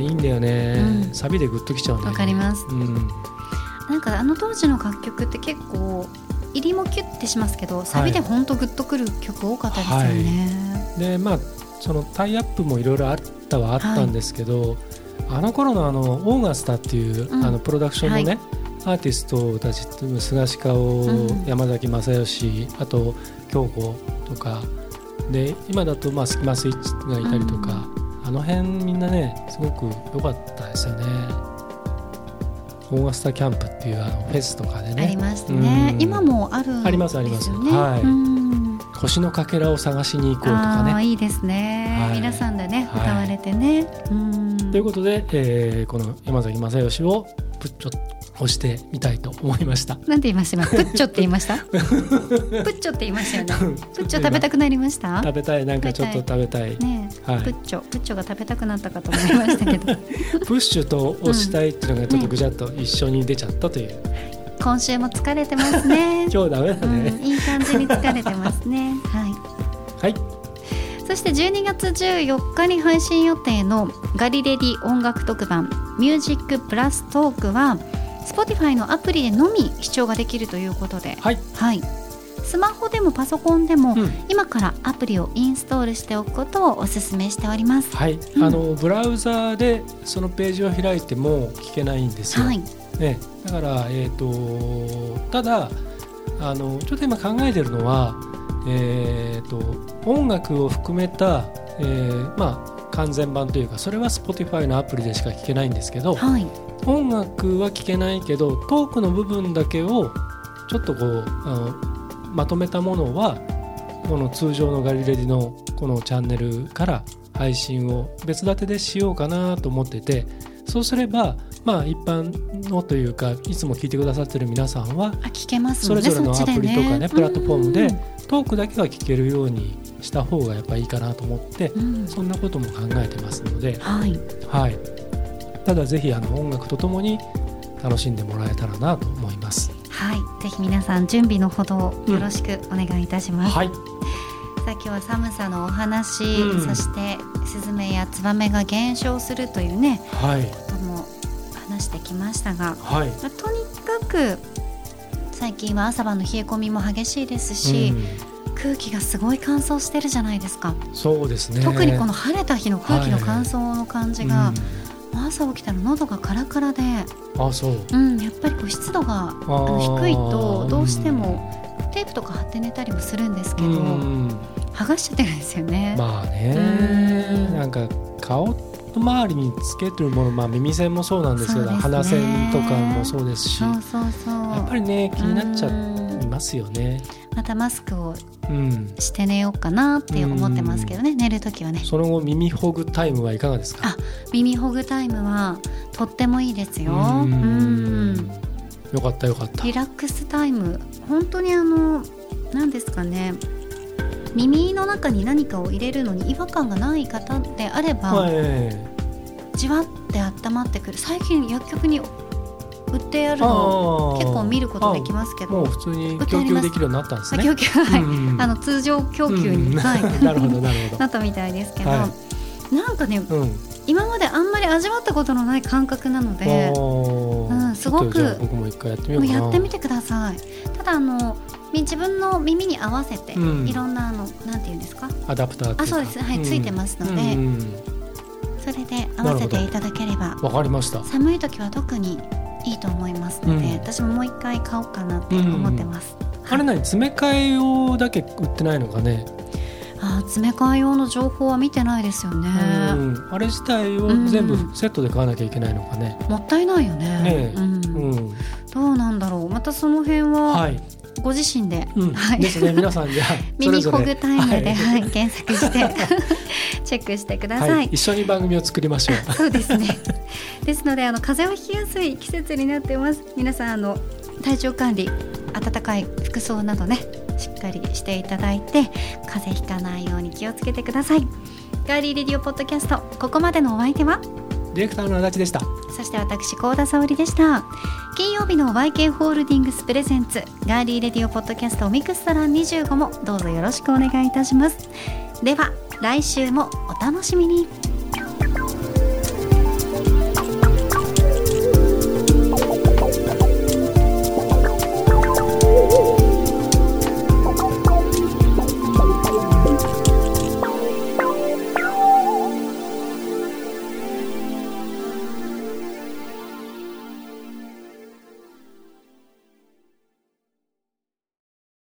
[SPEAKER 2] いいんだよね、
[SPEAKER 1] うん。
[SPEAKER 2] サビでグッときちゃうんだよね。
[SPEAKER 1] わかります。
[SPEAKER 2] うん。
[SPEAKER 1] なんかあの当時の楽曲って結構入りもキュッてしますけどサビでほんとグッとくる曲多かったですよね、
[SPEAKER 2] でまあそのタイアップもいろいろあったはあったんですけど、あの頃のあのオーガスタっていう、
[SPEAKER 1] うん。
[SPEAKER 2] あのプロダクションのね、アーティストたち菅氏顔、
[SPEAKER 1] うん。
[SPEAKER 2] 山崎正義あと京子とかで今だとまあスキマスイッチがいたりとか、あの辺みんなねすごく良かったですよね。オーガスタキャンプっていうあのフェスとかでね。
[SPEAKER 1] ありましたね。
[SPEAKER 2] うん。
[SPEAKER 1] 今もあるね。
[SPEAKER 2] ありますあります。はい。
[SPEAKER 1] うん。
[SPEAKER 2] 星のかけらを探しに行こうとかね。
[SPEAKER 1] いいですね、
[SPEAKER 2] はい。
[SPEAKER 1] 皆さんでね
[SPEAKER 2] はい。
[SPEAKER 1] 歌われてね、うん。
[SPEAKER 2] ということで、えーこの山崎正義をプッチョ押してみたいと思いました。
[SPEAKER 1] なんて言いました今 プッチョって言いました？プッチョって言いましたよね。プッチョ食べたくなりました？
[SPEAKER 2] 食べたい。なんかちょっと食べたい。
[SPEAKER 1] ねえ、
[SPEAKER 2] はい。
[SPEAKER 1] プッチョプッチョが食べたくなったかと思いましたけど。
[SPEAKER 2] プッシュと押したいっていうのがちょっとぐちゃっと一緒に出ちゃったという。
[SPEAKER 1] 今週も疲れてますね。
[SPEAKER 2] 今日ダメだ
[SPEAKER 1] うん、
[SPEAKER 2] ね。
[SPEAKER 1] いい感じに疲れてますね。はい。
[SPEAKER 2] はい。
[SPEAKER 1] そして12月14日に配信予定のガリレディ音楽特番「ミュージックプラストークは Spotify のアプリでのみ視聴ができるということで、
[SPEAKER 2] はい。
[SPEAKER 1] はい、スマホでもパソコンでも、
[SPEAKER 2] うん
[SPEAKER 1] 今からアプリをインストールしておくことをお勧めしております。
[SPEAKER 2] はい。
[SPEAKER 1] うん
[SPEAKER 2] あのブラウザーでそのページを開いても聞けないんですよ。
[SPEAKER 1] はい、
[SPEAKER 2] ね。だからえっ、とただあのちょっと今考えてるのはえっ、と音楽を含めた、えーまあ完全版というかそれは Spotify のアプリでしか聞けないんですけど、
[SPEAKER 1] はい、
[SPEAKER 2] 音楽は聴けないけどトークの部分だけをちょっとこうあのまとめたものはこの通常のガリレディのこのチャンネルから配信を別立てでしようかなと思っててそうすればまあ一般のというかいつも聞いてくださってる皆さんはそれぞれのアプリとかねプラットフォームで
[SPEAKER 1] うん
[SPEAKER 2] トークだけは聞けるようにした方がやっぱいいかなと思って
[SPEAKER 1] うん。
[SPEAKER 2] そんなことも考えてますので、
[SPEAKER 1] はい、
[SPEAKER 2] はい、ただぜひあの音楽とともに楽しんでもらえたらなと思います。
[SPEAKER 1] はい、ぜひ皆さん準備のほどよろしくお願いいたします。
[SPEAKER 2] はい、
[SPEAKER 1] さあ今日は寒さのお話、
[SPEAKER 2] うん。
[SPEAKER 1] そしてスズメやツバメが減少するというね
[SPEAKER 2] はい、
[SPEAKER 1] ことも話してきましたが、
[SPEAKER 2] はい、
[SPEAKER 1] まあとにかく最近は朝晩の冷え込みも激しいですし、空気がすごい乾燥してるじゃないですか、
[SPEAKER 2] うんそうですね。
[SPEAKER 1] 特にこの晴れた日の空気の乾燥の感じが、
[SPEAKER 2] う
[SPEAKER 1] 朝起きたら喉がカラカラで、
[SPEAKER 2] んあ、そう。
[SPEAKER 1] うん、やっぱりこう湿度があの
[SPEAKER 2] ー。
[SPEAKER 1] 低いとどうしてもテープとか貼って寝たりもするんですけど、
[SPEAKER 2] うん
[SPEAKER 1] 剥がしちゃってるんですよね。
[SPEAKER 2] まあね。
[SPEAKER 1] うん、
[SPEAKER 2] なんか顔の周りにつけてるもの、まあ耳栓もそうなんですけど、
[SPEAKER 1] すね。
[SPEAKER 2] 鼻栓とかもそうですし、
[SPEAKER 1] そうそうそう。
[SPEAKER 2] やっぱりね気になっちゃ
[SPEAKER 1] うん
[SPEAKER 2] いますよね。
[SPEAKER 1] またマスクを
[SPEAKER 2] うん。
[SPEAKER 1] して寝ようかなって思ってますけどね、寝るときはね。
[SPEAKER 2] その後耳ほぐタイムはいかがですか？
[SPEAKER 1] あ耳ほぐタイムはとってもいいですよ。
[SPEAKER 2] う
[SPEAKER 1] うんん。
[SPEAKER 2] よかったよかった。
[SPEAKER 1] リラックスタイム本当にあの何ですかね。耳の中に何かを入れるのに違和感がない方であれば、
[SPEAKER 2] はい。
[SPEAKER 1] じわって温まってくる最近薬局に売ってあるの結構見ることできますけど。
[SPEAKER 2] もう普通に供給できるようになったんですね。
[SPEAKER 1] あ 供給はい、
[SPEAKER 2] うんうん
[SPEAKER 1] あの通常供給に、
[SPEAKER 2] うん。
[SPEAKER 1] はい、
[SPEAKER 2] なるほどなるほ
[SPEAKER 1] なったみたいですけど、
[SPEAKER 2] は
[SPEAKER 1] なんかね
[SPEAKER 2] ど。うん。
[SPEAKER 1] 今まであんまり味わったことのない感覚なのでうんすごく
[SPEAKER 2] 僕も一回やってみよう
[SPEAKER 1] やってみてください。ただあのみ自分の耳に合わせて、
[SPEAKER 2] うん。
[SPEAKER 1] いろんなあのなんていうんですか？
[SPEAKER 2] アダプター
[SPEAKER 1] あそうです。はいついてますのでで合わせていただければ。
[SPEAKER 2] わかりました。
[SPEAKER 1] 寒い時は特にいいと思いますので、
[SPEAKER 2] うん。
[SPEAKER 1] 私ももう一回買おうかなって思ってます、
[SPEAKER 2] あれ何？詰め替え用だけ売ってないのかね。
[SPEAKER 1] あー詰め替え用の情報は見てないですよね、
[SPEAKER 2] うん。あれ自体を全部セットで買わなきゃいけないのかね。
[SPEAKER 1] もったいないよね。
[SPEAKER 2] ねえ。
[SPEAKER 1] うん。
[SPEAKER 2] うん。
[SPEAKER 1] どうなんだろう。またその辺は
[SPEAKER 2] はい。
[SPEAKER 1] ご自身で、
[SPEAKER 2] うん。
[SPEAKER 1] はい。
[SPEAKER 2] ですね。皆さんじゃ
[SPEAKER 1] 耳
[SPEAKER 2] ぞれ
[SPEAKER 1] ほぐタイムで、
[SPEAKER 2] は
[SPEAKER 1] はいい。検索して。チェックしてください、
[SPEAKER 2] はい。一緒に番組を作りましょう。
[SPEAKER 1] そうですね。ですのであの風邪をひきやすい季節になってます。皆さんあの体調管理暖かい服装などねしっかりしていただいて風邪ひかないように気をつけてください。ガーリーレディオポッドキャストここまでのお相手は
[SPEAKER 2] ディレクターの足立でした。
[SPEAKER 1] そして私高田沙織でした。金曜日の YK ホールディングスプレゼンツガーリーレディオポッドキャストミクストラン25もどうぞよろしくお願いいたします。では来週もお楽しみに。